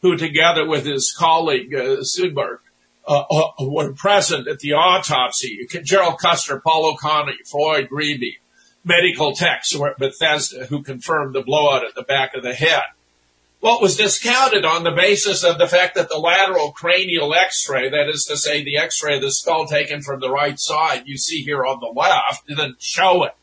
who together with his colleague, uh, Sudberg, uh, uh, were present at the autopsy. Gerald Custer, Paul O'Connor, Floyd Greeby, medical techs were at Bethesda who confirmed the blowout at the back of the head. What was discounted on the basis of the fact that the lateral cranial x-ray, that is to say the x-ray of the skull taken from the right side, you see here on the left, didn't show it.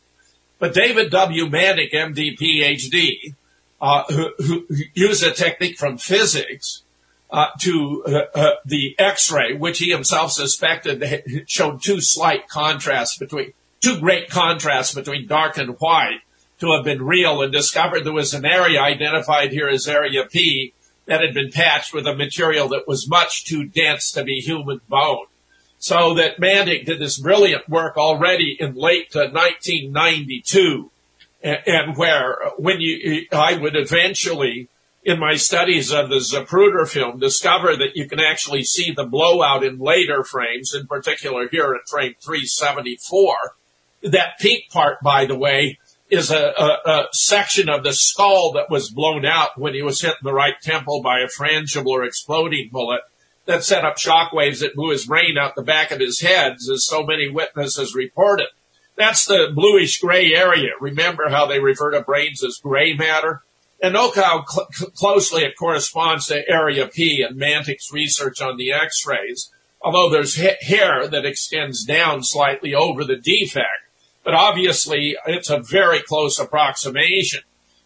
But David W. Mantik, MD, PhD, uh, who, who, used a technique from physics uh, to uh, uh, the X-ray, which he himself suspected showed two slight contrasts between two great contrasts between dark and white to have been real and discovered there was an area identified here as area P that had been patched with a material that was much too dense to be human bone. So that Mantik did this brilliant work already in late 1992 and, and where when you, I would eventually in my studies of the Zapruder film discover that you can actually see the blowout in later frames, in particular here at frame 374. That peak part, by the way, is a, a, a, section of the skull that was blown out when he was hit in the right temple by a frangible or exploding bullet that set up shockwaves that blew his brain out the back of his head, as so many witnesses reported. That's the bluish gray area. Remember how they refer to brains as gray matter? And look how cl- closely it corresponds to area P and Mantik's research on the x-rays. Although there's ha- hair that extends down slightly over the defect but obviously it's a very close approximation.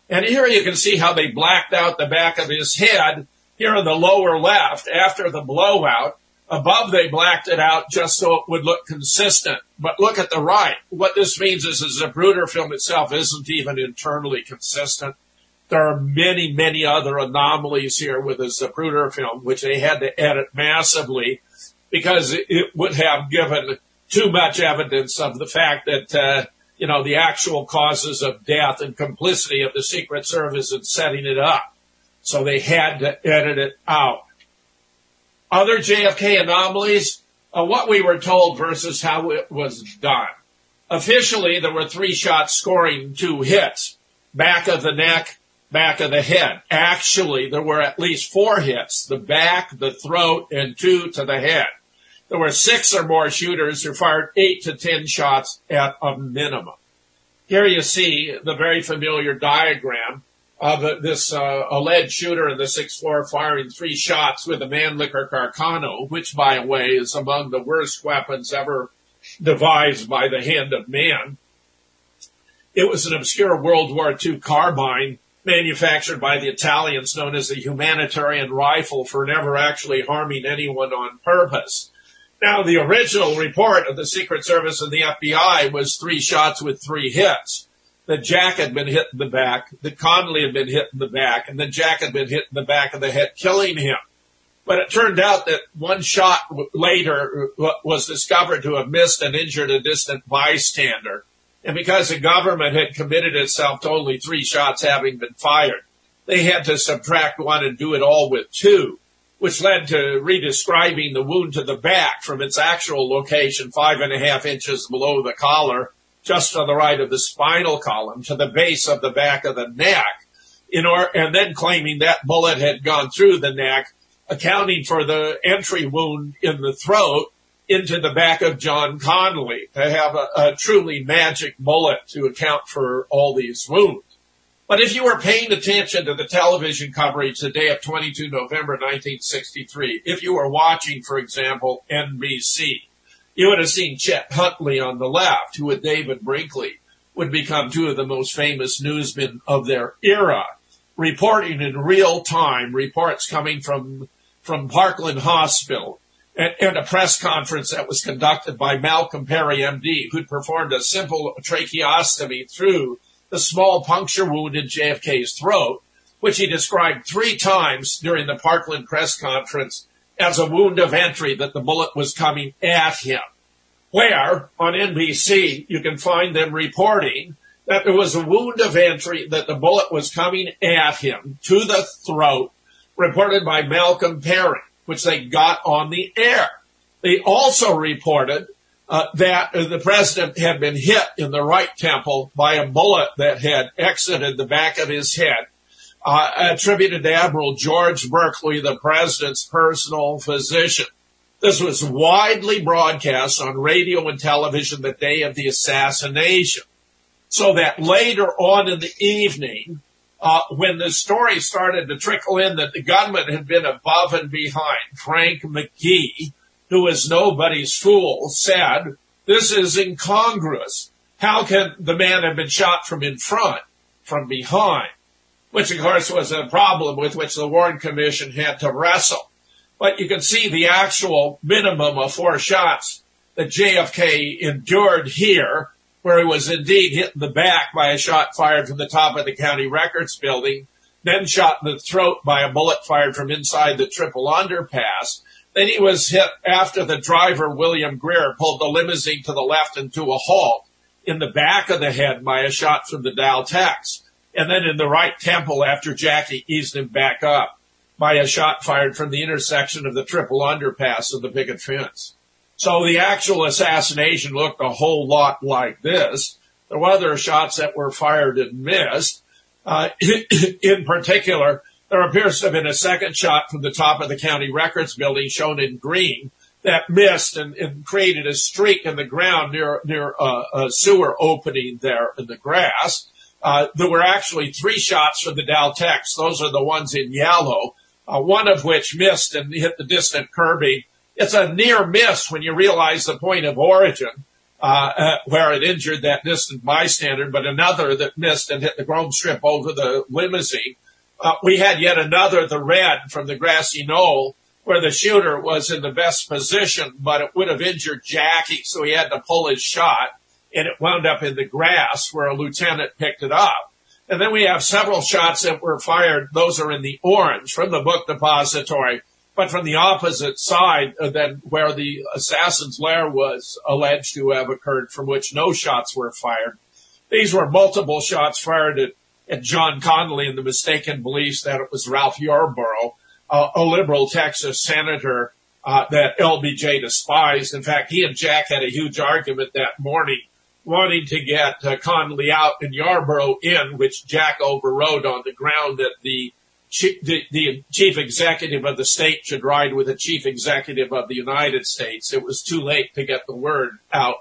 And here you can see how they blacked out the back of his head here in the lower left after the blowout. Above they blacked it out just so it would look consistent. But look at the right. What this means is the Zapruder film itself isn't even internally consistent. There are many, many other anomalies here with the Zapruder film, which they had to edit massively because it would have given too much evidence of the fact that, uh, you know, the actual causes of death and complicity of the Secret Service in setting it up. So they had to edit it out. Other JFK anomalies, uh, what we were told versus how it was done. Officially, there were three shots scoring two hits. Back of the neck, back of the head. Actually, there were at least four hits, the back, the throat, and two to the head. There were six or more shooters who fired eight to ten shots at a minimum. Here you see the very familiar diagram of this uh, alleged shooter in the sixth floor firing three shots with a Mannlicher Carcano, which, by the way, is among the worst weapons ever devised by the hand of man. It was an obscure World War II carbine manufactured by the Italians known as the humanitarian rifle for never actually harming anyone on purpose. Now, the original report of the Secret Service and the FBI was three shots with three hits. That Jack had been hit in the back, that Connally had been hit in the back, and then Jack had been hit in the back of the head, killing him. But it turned out that one shot later was discovered to have missed and injured a distant bystander. And because the government had committed itself to only three shots having been fired, they had to subtract one and do it all with two, which led to redescribing the wound to the back from its actual location, five and a half inches below the collar, just to the right of the spinal column, to the base of the back of the neck, in or, and then claiming that bullet had gone through the neck, accounting for the entry wound in the throat into the back of John Connally to have a, a truly magic bullet to account for all these wounds. But if you were paying attention to the television coverage the day of 22 November 1963, if you were watching, for example, NBC, you would have seen Chet Huntley on the left, who with David Brinkley would become two of the most famous newsmen of their era, reporting in real time reports coming from, from Parkland Hospital, and, a press conference that was conducted by Malcolm Perry, MD, who'd performed a simple tracheostomy through the small puncture wound in JFK's throat, which he described three times during the Parkland press conference as a wound of entry that the bullet was coming at him. Where on NBC you can find them reporting that there was a wound of entry that the bullet was coming at him to the throat, reported by Malcolm Perry which they got on the air. They also reported uh, that the president had been hit in the right temple by a bullet that had exited the back of his head, uh, attributed to Admiral George Burkley, the president's personal physician. This was widely broadcast on radio and television the day of the assassination. So that later on in the evening, uh, when the story started to trickle in that the gunman had been above and behind, Frank McGee, who is nobody's fool, said, this is incongruous. How can the man have been shot from in front, from behind? Which of course was a problem with which the Warren Commission had to wrestle. But you can see the actual minimum of four shots that JFK endured here where he was indeed hit in the back by a shot fired from the top of the county records building, then shot in the throat by a bullet fired from inside the triple underpass. Then he was hit after the driver, William Greer, pulled the limousine to the left and to a halt in the back of the head by a shot from the Dal-Tex. And then in the right temple after Jackie eased him back up by a shot fired from the intersection of the triple underpass and the picket fence. So the actual assassination looked a whole lot like this. There were other shots that were fired and missed. Uh, in particular, there appears to have been a second shot from the top of the county records building shown in green that missed and, and created a streak in the ground near near uh, a sewer opening there in the grass. Uh, there were actually three shots from the Dal-Tex. Those are the ones in yellow, uh, one of which missed and hit the distant curbing it's a near miss when you realize the point of origin, uh, uh, where it injured that distant bystander, but another that missed and hit the chrome strip over the limousine. Uh, we had yet another, the red from the grassy knoll, where the shooter was in the best position, but it would have injured Jackie, so he had to pull his shot, and it wound up in the grass where a lieutenant picked it up. And then we have several shots that were fired. Those are in the orange from the book depository but from the opposite side than where the assassin's lair was alleged to have occurred, from which no shots were fired. These were multiple shots fired at, at John Connally in the mistaken belief that it was Ralph Yarborough, uh, a liberal Texas senator uh, that LBJ despised. In fact, he and Jack had a huge argument that morning wanting to get uh, Connally out and Yarborough in, which Jack overrode on the ground that the, the, the chief executive of the state should ride with the chief executive of the United States. It was too late to get the word out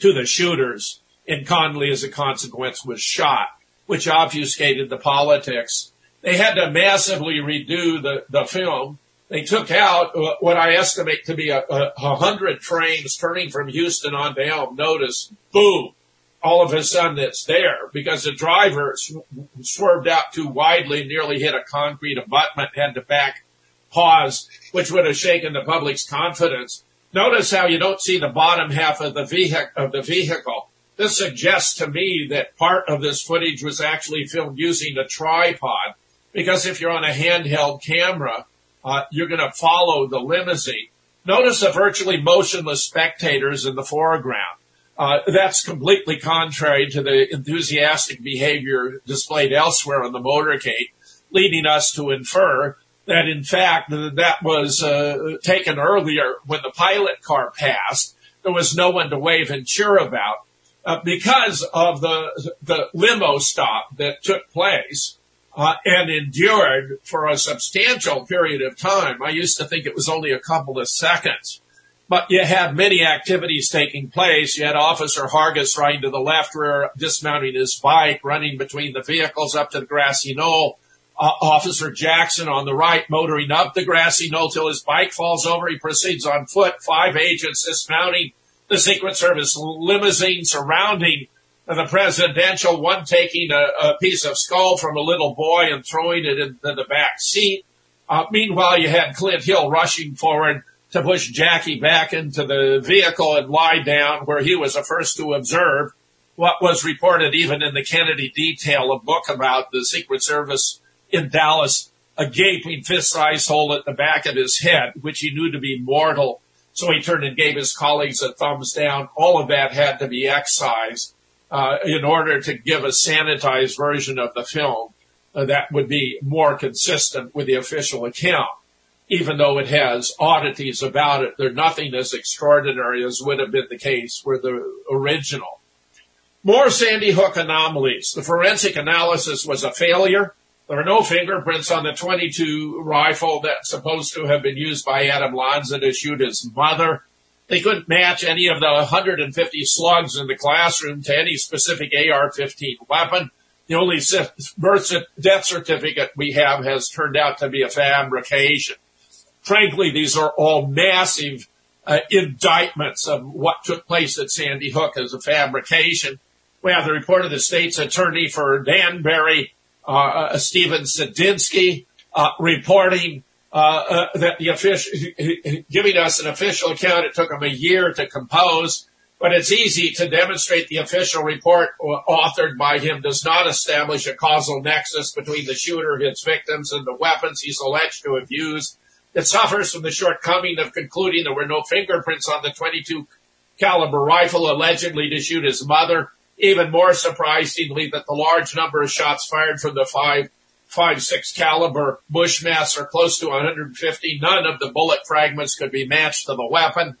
to the shooters and Connally as a consequence was shot, which obfuscated the politics. They had to massively redo the, the film they took out uh, what I estimate to be a, a, a hundred frames turning from Houston on Elm. Notice, boom, all of a sudden it's there because the driver sw- swerved out too widely, nearly hit a concrete abutment, had to back pause, which would have shaken the public's confidence. Notice how you don't see the bottom half of the vehicle. This suggests to me that part of this footage was actually filmed using a tripod because if you're on a handheld camera, uh, you're going to follow the limousine. Notice the virtually motionless spectators in the foreground. Uh, that's completely contrary to the enthusiastic behavior displayed elsewhere on the motorcade, leading us to infer that in fact that was uh, taken earlier when the pilot car passed. There was no one to wave and cheer about uh, because of the the limo stop that took place uh, and endured for a substantial period of time. I used to think it was only a couple of seconds. But you had many activities taking place. You had Officer Hargis riding to the left rear, dismounting his bike, running between the vehicles up to the grassy knoll. Uh, Officer Jackson on the right, motoring up the grassy knoll till his bike falls over. He proceeds on foot. Five agents dismounting the Secret Service limousine surrounding the presidential, one taking a, a, piece of skull from a little boy and throwing it into the back seat. Uh, meanwhile, you had Clint Hill rushing forward to push Jackie back into the vehicle and lie down where he was the first to observe what was reported even in the Kennedy detail, a book about the Secret Service in Dallas, a gaping fist-sized hole at the back of his head, which he knew to be mortal. So he turned and gave his colleagues a thumbs down. All of that had to be excised uh, in order to give a sanitized version of the film uh, that would be more consistent with the official account. Even though it has oddities about it, they're nothing as extraordinary as would have been the case for the original. More Sandy Hook anomalies. The forensic analysis was a failure. There are no fingerprints on the 22 rifle that's supposed to have been used by Adam Lanza to shoot his mother. They couldn't match any of the 150 slugs in the classroom to any specific AR-15 weapon. The only birth death certificate we have has turned out to be a fabrication. Frankly, these are all massive uh, indictments of what took place at Sandy Hook as a fabrication. We have the report of the state's attorney for Danbury, uh, uh, Stephen Sedensky, uh, reporting uh, that the official, giving us an official account. It took them a year to compose, but it's easy to demonstrate the official report authored by him does not establish a causal nexus between the shooter, his victims, and the weapons he's alleged to have used. It suffers from the shortcoming of concluding there were no fingerprints on the 22 caliber rifle allegedly to shoot his mother. Even more surprisingly that the large number of shots fired from the five five six caliber Bushmaster close to 150. None of the bullet fragments could be matched to the weapon.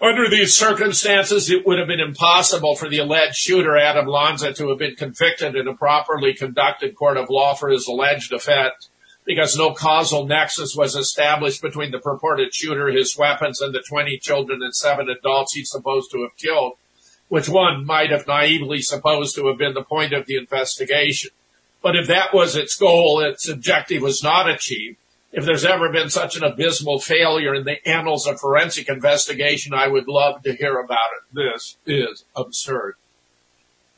Under these circumstances, it would have been impossible for the alleged shooter, Adam Lanza, to have been convicted in a properly conducted court of law for his alleged offense because no causal nexus was established between the purported shooter, his weapons, and the 20 children and seven adults he's supposed to have killed, which one might have naively supposed to have been the point of the investigation. But if that was its goal, its objective was not achieved. If there's ever been such an abysmal failure in the annals of forensic investigation, I would love to hear about it. This is absurd.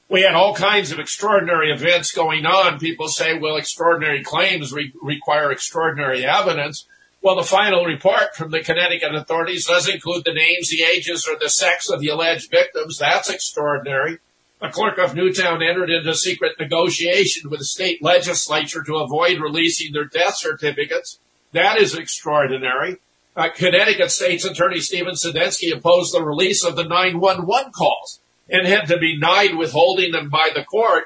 We had all kinds of extraordinary events going on. People say, well, extraordinary claims re- require extraordinary evidence. Well, the final report from the Connecticut authorities does include the names, the ages, or the sex of the alleged victims. That's extraordinary. The clerk of Newtown entered into secret negotiation with the state legislature to avoid releasing their death certificates. That is extraordinary. Uh, Connecticut State's Attorney Stephen Sedensky opposed the release of the 911 calls and had to be denied withholding them by the court.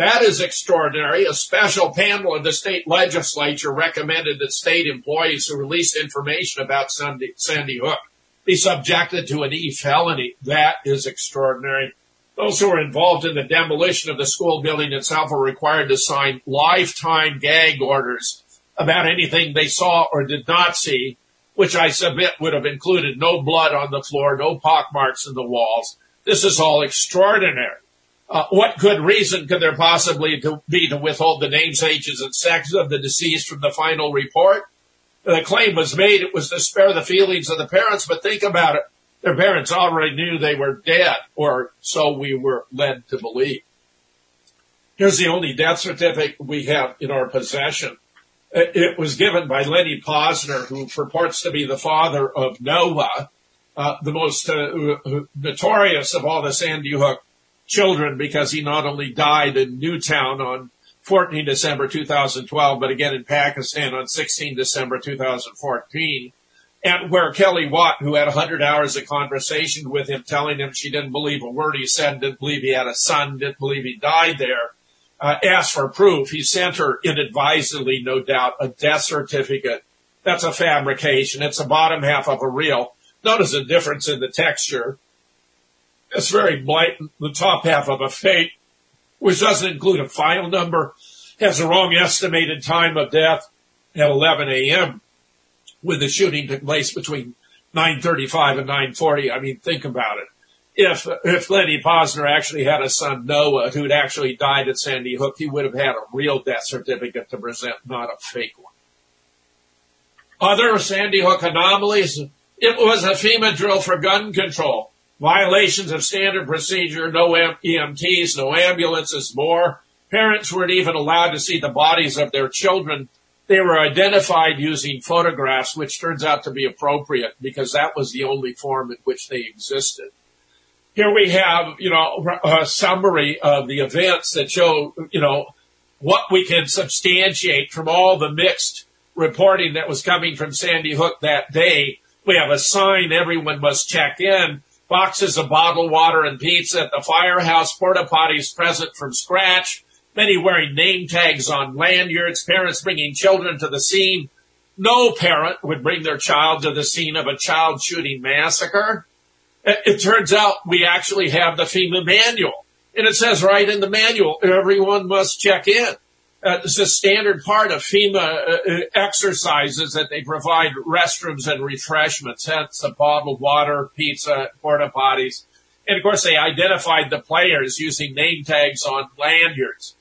That is extraordinary. A special panel of the state legislature recommended that state employees who released information about Sandy, Sandy Hook be subjected to an E felony. That is extraordinary. Those who were involved in the demolition of the school building itself were required to sign lifetime gag orders about anything they saw or did not see, which I submit would have included no blood on the floor, no pockmarks in the walls. This is all extraordinary. Uh, what good reason could there possibly to be to withhold the names, ages, and sex of the deceased from the final report? The claim was made it was to spare the feelings of the parents, but think about it. Their parents already knew they were dead, or so we were led to believe. Here's the only death certificate we have in our possession. It was given by Lenny Pozner, who purports to be the father of Noah, uh, the most uh, notorious of all the Sandy Hook children because he not only died in Newtown on 14 December 2012, but again in Pakistan on 16 December 2014. And where Kelly Watt, who had 100 hours of conversation with him, telling him she didn't believe a word he said, didn't believe he had a son, didn't believe he died there, uh, asked for proof. He sent her inadvisedly, no doubt, a death certificate. That's a fabrication. It's the bottom half of a reel. Notice the difference in the texture. It's very blatant. The top half of a fake, which doesn't include a file number, has a wrong estimated time of death at 11 a.m. when the shooting took place between 9:35 and 9:40. I mean, think about it. If if Lenny Pozner actually had a son Noah who'd actually died at Sandy Hook, he would have had a real death certificate to present, not a fake one. Other Sandy Hook anomalies. It was a FEMA drill for gun control. Violations of standard procedure, no EMTs, no ambulances, more. Parents weren't even allowed to see the bodies of their children. They were identified using photographs, which turns out to be appropriate because that was the only form in which they existed. Here we have, you know, a summary of the events that show, you know, what we can substantiate from all the mixed reporting that was coming from Sandy Hook that day. We have a sign everyone must check in boxes of bottled water and pizza at the firehouse, porta potties present from scratch, many wearing name tags on lanyards, parents bringing children to the scene. No parent would bring their child to the scene of a child shooting massacre. It turns out we actually have the FEMA manual and it says right in the manual, everyone must check in. Uh, it's a standard part of FEMA uh, uh, exercises that they provide restrooms and refreshments, hence the bottled water, pizza, porta potties. And of course, they identified the players using name tags on lanyards.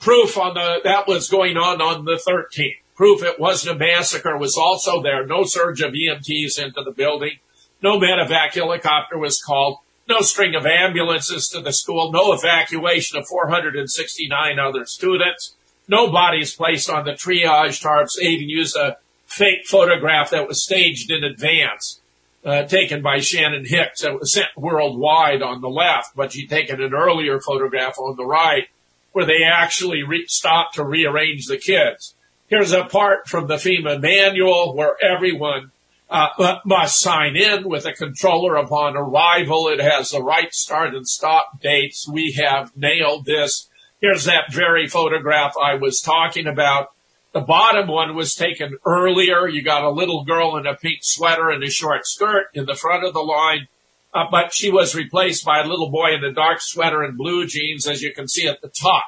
Proof on the, that was going on on the 13th. Proof it wasn't a massacre was also there. No surge of EMTs into the building. No medevac helicopter was called. No string of ambulances to the school. No evacuation of 469 other students no bodies placed on the triage tarps. They even used a fake photograph that was staged in advance, uh, taken by Shannon Hicks that was sent worldwide on the left, but she'd taken an earlier photograph on the right where they actually re- stopped to rearrange the kids. Here's a part from the FEMA manual where everyone uh, must sign in with a controller upon arrival. It has the right start and stop dates. We have nailed this Here's that very photograph I was talking about. The bottom one was taken earlier. You got a little girl in a pink sweater and a short skirt in the front of the line. Uh, but she was replaced by a little boy in a dark sweater and blue jeans, as you can see at the top.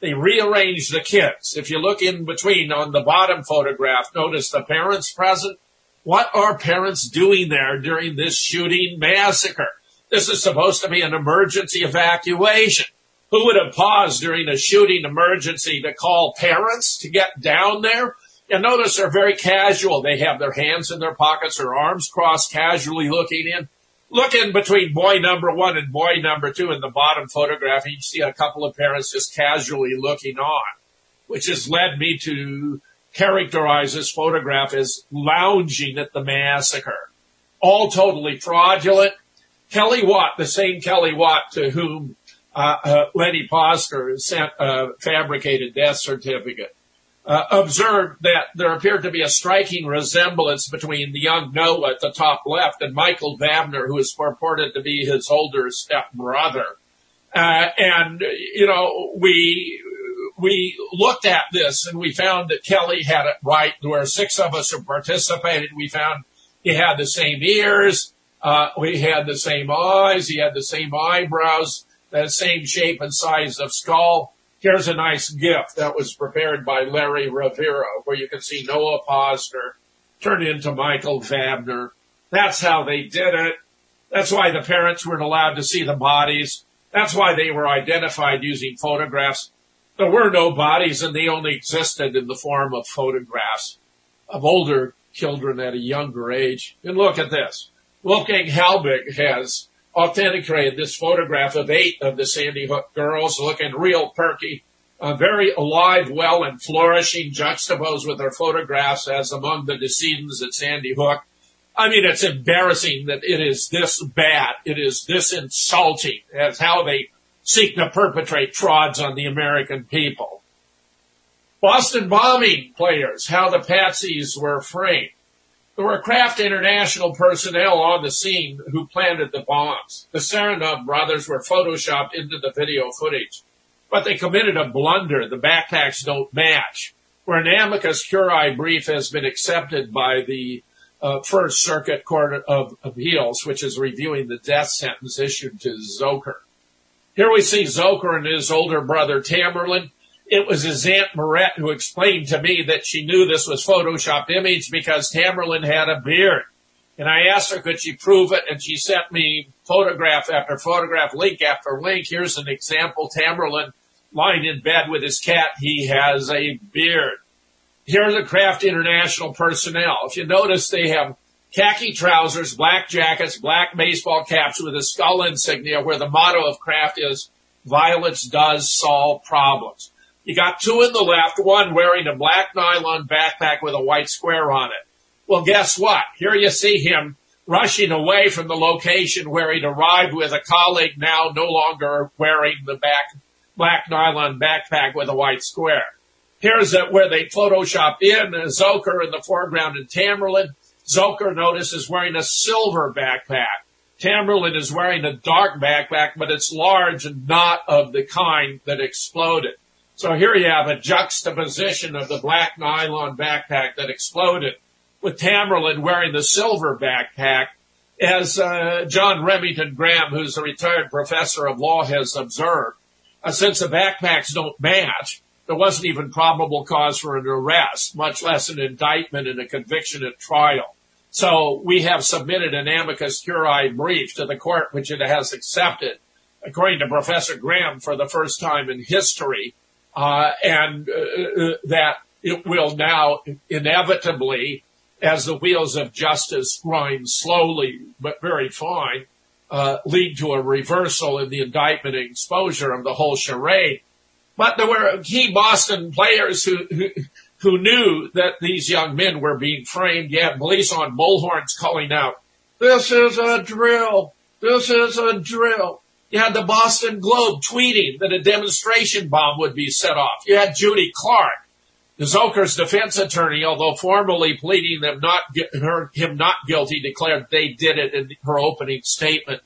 They rearranged the kids. If you look in between on the bottom photograph, notice the parents present. What are parents doing there during this shooting massacre? This is supposed to be an emergency evacuation. Who would have paused during a shooting emergency to call parents to get down there? And notice they're very casual. They have their hands in their pockets, their arms crossed, casually looking in. Look in between boy number one and boy number two in the bottom photograph. You see a couple of parents just casually looking on, which has led me to characterize this photograph as lounging at the massacre. All totally fraudulent. Kelly Watt, the same Kelly Watt to whom Lenny Pozner sent a fabricated death certificate, uh, observed that there appeared to be a striking resemblance between the young Noah at the top left and Michael Vabner, who is purported to be his older stepbrother. Uh, and, you know, we, we looked at this and we found that Kelly had it right. There were six of us who participated. We found he had the same ears. Uh, we had the same eyes. He had the same eyebrows. The same shape and size of skull. Here's a nice gift that was prepared by Larry Rivera, where you can see Noah Pozner turn into Michael Vabner. That's how they did it. That's why the parents weren't allowed to see the bodies. That's why they were identified using photographs. There were no bodies and they only existed in the form of photographs of older children at a younger age. And look at this. Wolfgang Halbig has authenticated this photograph of eight of the Sandy Hook girls looking real perky, uh, very alive, well, and flourishing, juxtaposed with their photographs as among the decedents at Sandy Hook. I mean, it's embarrassing that it is this bad. It is this insulting as how they seek to perpetrate frauds on the American people. Boston bombing players, how the patsies were framed. There were Craft International personnel on the scene who planted the bombs. The Tsarnaev brothers were photoshopped into the video footage, but they committed a blunder. The backpacks don't match. Where an amicus curiae brief has been accepted by the uh, First Circuit Court of Appeals, which is reviewing the death sentence issued to Dzhokhar. Here we see Dzhokhar and his older brother Tamerlan. It was his aunt Maret who explained to me that she knew this was photoshopped image because Tamerlan had a beard. And I asked her, could she prove it? And she sent me photograph after photograph, link after link. Here's an example. Tamerlan lying in bed with his cat. He has a beard. Here are the Craft International personnel. If you notice, they have khaki trousers, black jackets, black baseball caps with a skull insignia where the motto of Craft is violence does solve problems. You got two in the left, one wearing a black nylon backpack with a white square on it. Well, guess what? Here you see him rushing away from the location where he'd arrived with a colleague now no longer wearing the back, black nylon backpack with a white square. Here's it where they Photoshop in uh, Dzhokhar in the foreground and Tamerlan. Dzhokhar, notice, is wearing a silver backpack. Tamerlan is wearing a dark backpack, but it's large and not of the kind that exploded. So here you have a juxtaposition of the black nylon backpack that exploded with Tamerlan wearing the silver backpack as uh, John Remington Graham, who's a retired professor of law, has observed. Uh, since the backpacks don't match, there wasn't even probable cause for an arrest, much less an indictment and a conviction at trial. So we have submitted an amicus curiae brief to the court, which it has accepted, according to Professor Graham, for the first time in history, and uh, uh that it will now inevitably, as the wheels of justice grind slowly but very fine, uh, lead to a reversal in the indictment and exposure of the whole charade. But there were key Boston players who, who, who knew that these young men were being framed. You had police on bullhorns calling out, this is a drill. This is a drill. You had the Boston Globe tweeting that a demonstration bomb would be set off. You had Judy Clarke, Dzhokhar's defense attorney, although formally pleading them not, her, him not guilty, declared they did it in her opening statement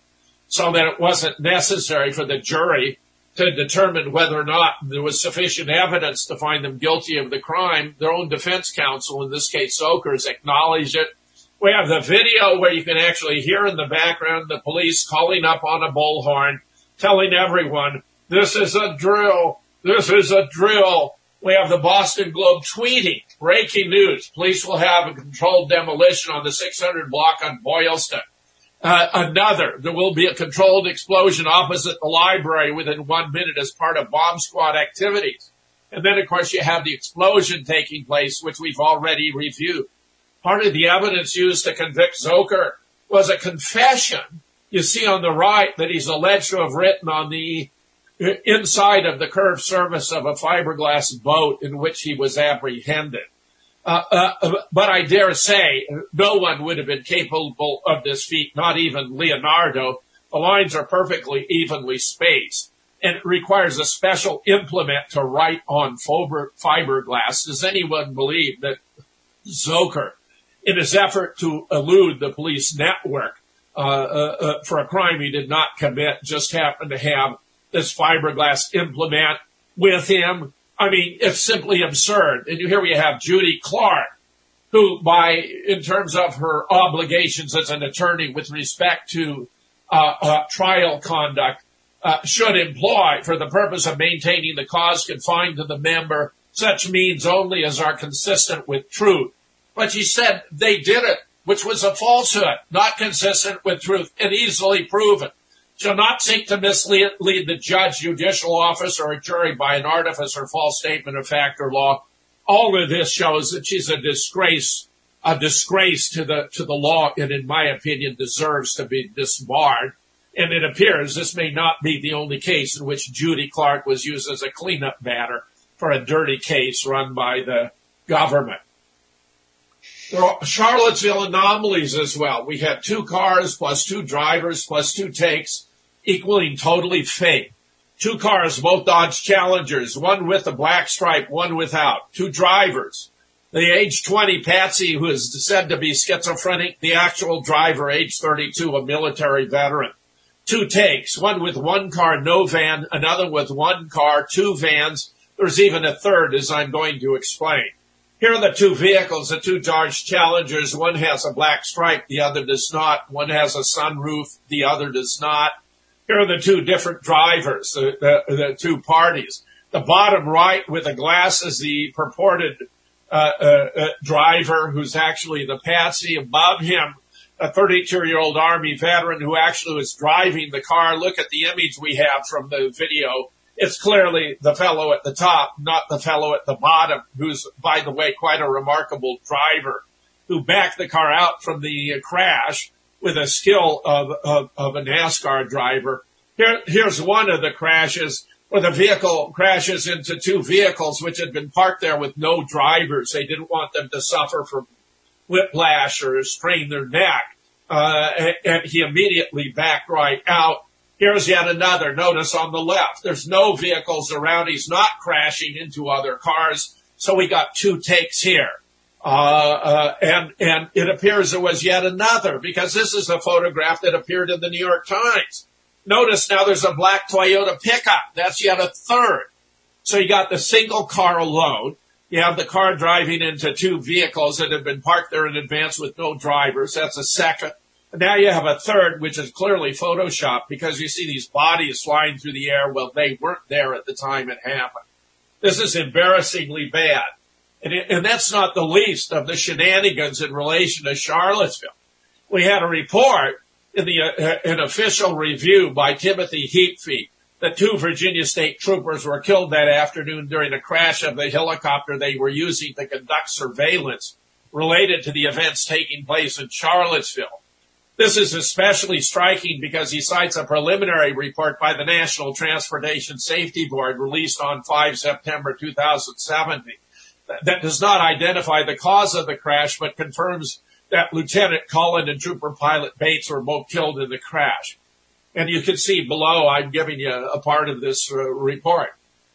so that it wasn't necessary for the jury to determine whether or not there was sufficient evidence to find them guilty of the crime. Their own defense counsel, in this case Dzhokhar's, acknowledged it. We have the video where you can actually hear in the background the police calling up on a bullhorn, telling everyone, this is a drill. This is a drill. We have the Boston Globe tweeting, breaking news. Police will have a controlled demolition on the 600 block on Boylston. Uh, another, there will be a controlled explosion opposite the library within one minute as part of bomb squad activities. And then, of course, you have the explosion taking place, which we've already reviewed. Part of the evidence used to convict Dzhokhar was a confession. You see on the right that he's alleged to have written on the inside of the curved surface of a fiberglass boat in which he was apprehended. Uh, uh, but I dare say no one would have been capable of this feat, not even Leonardo. The lines are perfectly evenly spaced and it requires a special implement to write on fiberglass. Does anyone believe that Dzhokhar, in his effort to elude the police network uh, uh, uh, for a crime he did not commit, just happened to have this fiberglass implement with him I mean, it's simply absurd. And here we have Judy Clarke, who by, in terms of her obligations as an attorney with respect to uh, uh, trial conduct, uh, should employ for the purpose of maintaining the cause confined to the member such means only as are consistent with truth. But she said they did it, which was a falsehood, not consistent with truth and easily proven. Shall not seek to mislead the judge, judicial officer, or jury by an artifice or false statement of fact or law. All of this shows that she's a disgrace, a disgrace to the, to the law and in my opinion deserves to be disbarred. And it appears this may not be the only case in which Judy Clarke was used as a cleanup batter for a dirty case run by the government. Charlottesville anomalies as well. We had two cars plus two drivers plus two takes equaling totally fake. Two cars, both Dodge Challengers, one with a black stripe, one without. Two drivers. The age 20 Patsy, who is said to be schizophrenic, the actual driver, age 32, a military veteran. Two takes, one with one car, no van, another with one car, two vans. There's even a third, as I'm going to explain. Here are the two vehicles, the two Dodge Challengers. One has a black stripe, the other does not. One has a sunroof, the other does not. Here are the two different drivers, the, the, the two parties. The bottom right with the glass is the purported uh, uh, uh, driver who's actually the patsy. Above him, a 32 year old Army veteran who actually was driving the car. Look at the image we have from the video it's clearly the fellow at the top, not the fellow at the bottom, who's, by the way, quite a remarkable driver who backed the car out from the crash with a skill of, of, of a NASCAR driver. Here, here's one of the crashes where the vehicle crashes into two vehicles which had been parked there with no drivers. They didn't want them to suffer from whiplash or strain their neck. Uh, and he immediately backed right out Here's yet another. Notice on the left, there's no vehicles around. He's not crashing into other cars. So we got two takes here. Uh, uh, and, and it appears there was yet another because this is a photograph that appeared in the New York Times. Notice now there's a black Toyota pickup. That's yet a third. So you got the single car alone. You have the car driving into two vehicles that have been parked there in advance with no drivers. That's a second. Now you have a third, which is clearly Photoshop because you see these bodies flying through the air. Well, they weren't there at the time it happened. This is embarrassingly bad. And, it, and that's not the least of the shenanigans in relation to Charlottesville. We had a report in the, uh, an official review by Timothy Heaphy that two Virginia state troopers were killed that afternoon during the crash of the helicopter they were using to conduct surveillance related to the events taking place in Charlottesville. This is especially striking because he cites a preliminary report by the National Transportation Safety Board released on 5 September 2017 that does not identify the cause of the crash, but confirms that Lieutenant Cullen and Trooper Pilot Bates were both killed in the crash. And you can see below, I'm giving you a part of this uh, report.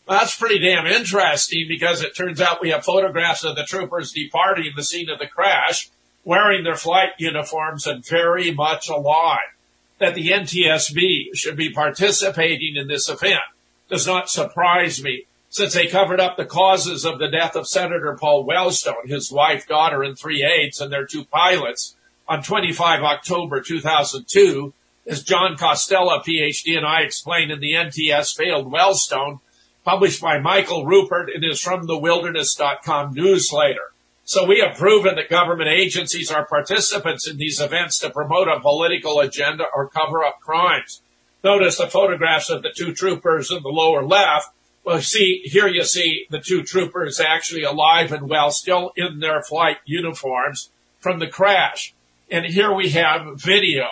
That's pretty damn interesting because it turns out we have photographs of the troopers departing the scene of the crash wearing their flight uniforms and very much alive. That the NTSB should be participating in this event does not surprise me since they covered up the causes of the death of Senator Paul Wellstone, his wife, daughter, and three aides and their two pilots on 25 October 2002, as John Costella, PhD, and I explained in the NTSB failed Wellstone, published by Michael Ruppert in his From the Wilderness.com newsletter. So we have proven that government agencies are participants in these events to promote a political agenda or cover up crimes. Notice the photographs of the two troopers in the lower left. Well, see, here you see the two troopers actually alive and well, still in their flight uniforms from the crash. And here we have video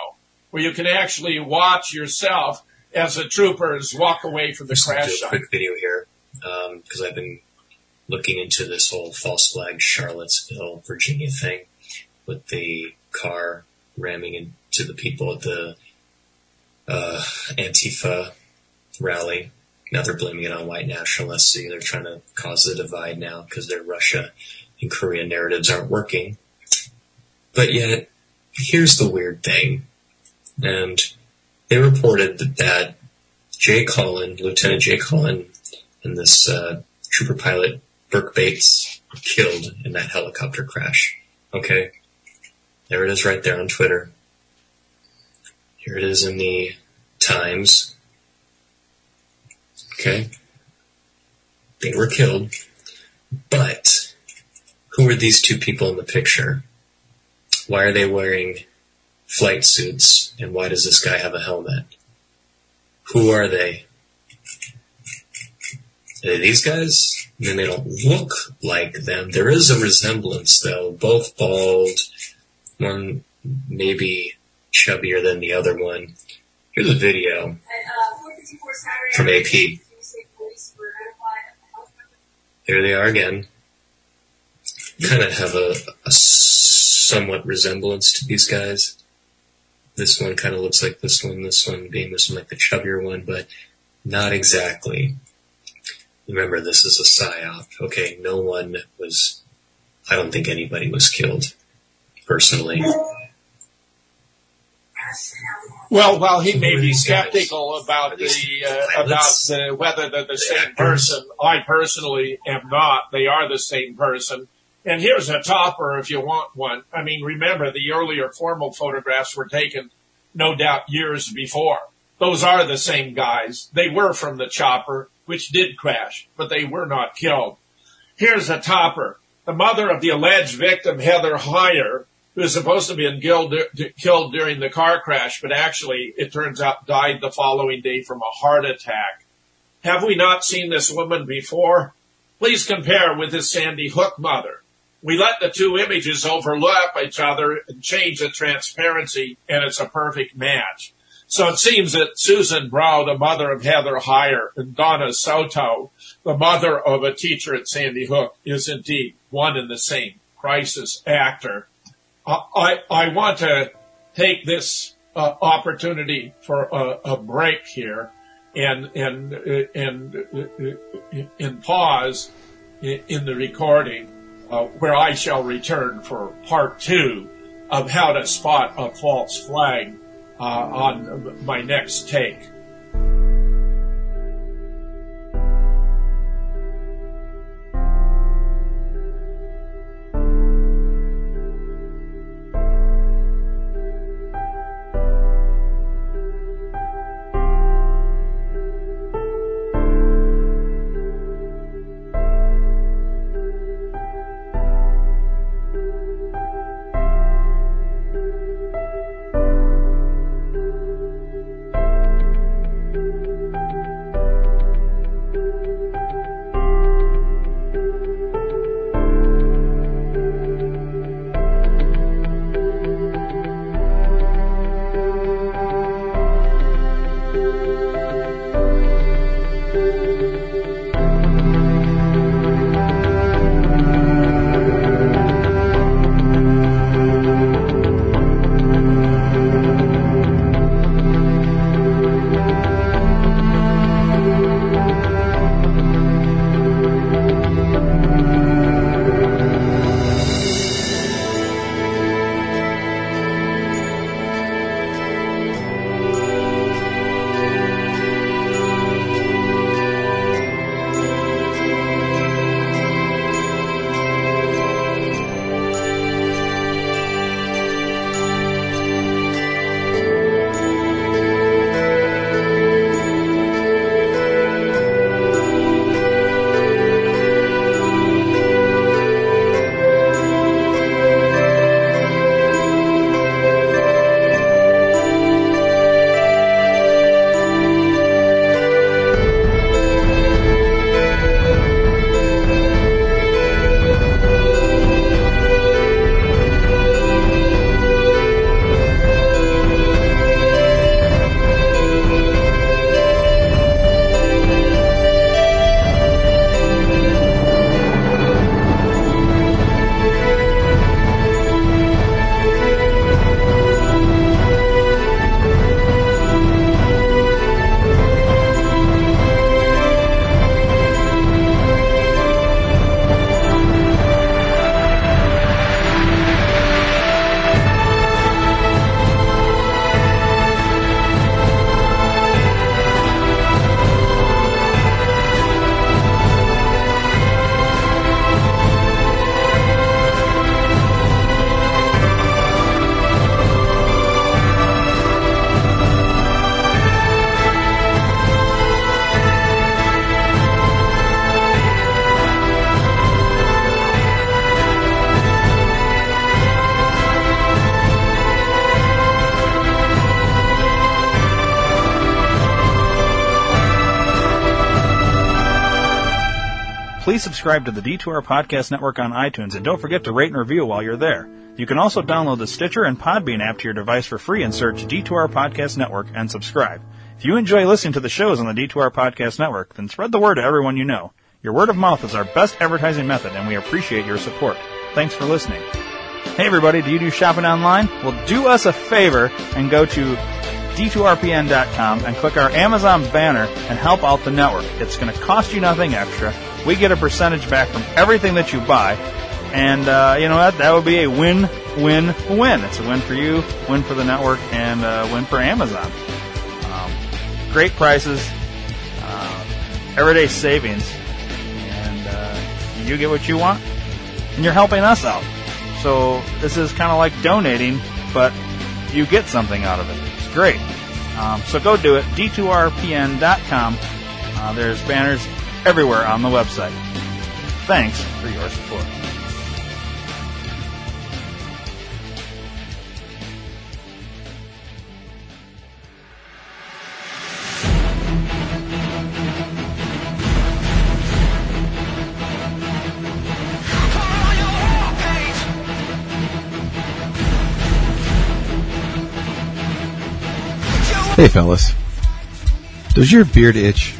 where you can actually watch yourself as the troopers walk away from the Just crash do a site. quick video here um, because I've been looking into this whole false flag Charlottesville, Virginia thing with the car ramming into the people at the uh, Antifa rally. Now they're blaming it on white nationalists. See, they're trying to cause the divide now because their Russia and Korea narratives aren't working. But yet, here's the weird thing. And they reported that, that Jay Cullen, Lieutenant Jay Cullen, and this uh, trooper pilot Berke Bates killed in that helicopter crash. Okay. There it is right there on Twitter. Here it is in the Times. Okay? They were killed. But who are these two people in the picture? Why are they wearing flight suits and why does this guy have a helmet? Who are they? Are they these guys? And they don't look like them. There is a resemblance though, both bald, one maybe chubbier than the other one. Here's a video from AP. There they are again. Kind of have a, a somewhat resemblance to these guys. This one kind of looks like this one, this one being this one like the chubbier one, but not exactly. Remember, this is a psyop. Okay, no one was, I don't think anybody was killed, personally. Well, while he may be skeptical about the uh, about uh, whether they're the same person, I personally am not. They are the same person. And here's a topper if you want one. I mean, remember the earlier formal photographs were taken, no doubt, years before. Those are the same guys. They were from the chopper, which did crash, but they were not killed. Here's a topper. The mother of the alleged victim, Heather Heyer, who was supposed to have been killed, killed during the car crash, but actually, it turns out, died the following day from a heart attack. Have we not seen this woman before? Please compare with this Sandy Hook mother. We let the two images overlap each other and change the transparency, and it's a perfect match. So it seems that Susan Bro, the mother of Heather Heyer, and Donna Soto, the mother of a teacher at Sandy Hook, is indeed one and the same crisis actor. I, I want to take this uh, opportunity for a, a, break here and and and and pause in the recording uh, where I shall return for part two of how to spot a false flag. uh, Uh, on my next take. Please subscribe to the D2R Podcast Network on iTunes and don't forget to rate and review while you're there. You can also download the Stitcher and Podbean app to your device for free and search D2R Podcast Network and subscribe. If you enjoy listening to the shows on the D2R Podcast Network, then spread the word to everyone you know. Your word of mouth is our best advertising method and we appreciate your support. Thanks for listening. Hey everybody, do you do shopping online? Well, do us a favor and go to d2rpn.com and click our Amazon banner and help out the network. It's going to cost you nothing extra. We get a percentage back from everything that you buy. And, uh, you know what? That would be a win, win, win. It's a win for you, win for the network, and a win for Amazon. Um, great prices, uh, everyday savings, and uh, you get what you want, and you're helping us out. So this is kind of like donating, but you get something out of it. It's great. Um, so go do it. D2RPN.com. Uh, there's banners everywhere on the website. Thanks for your support. Hey, fellas. Does your beard itch?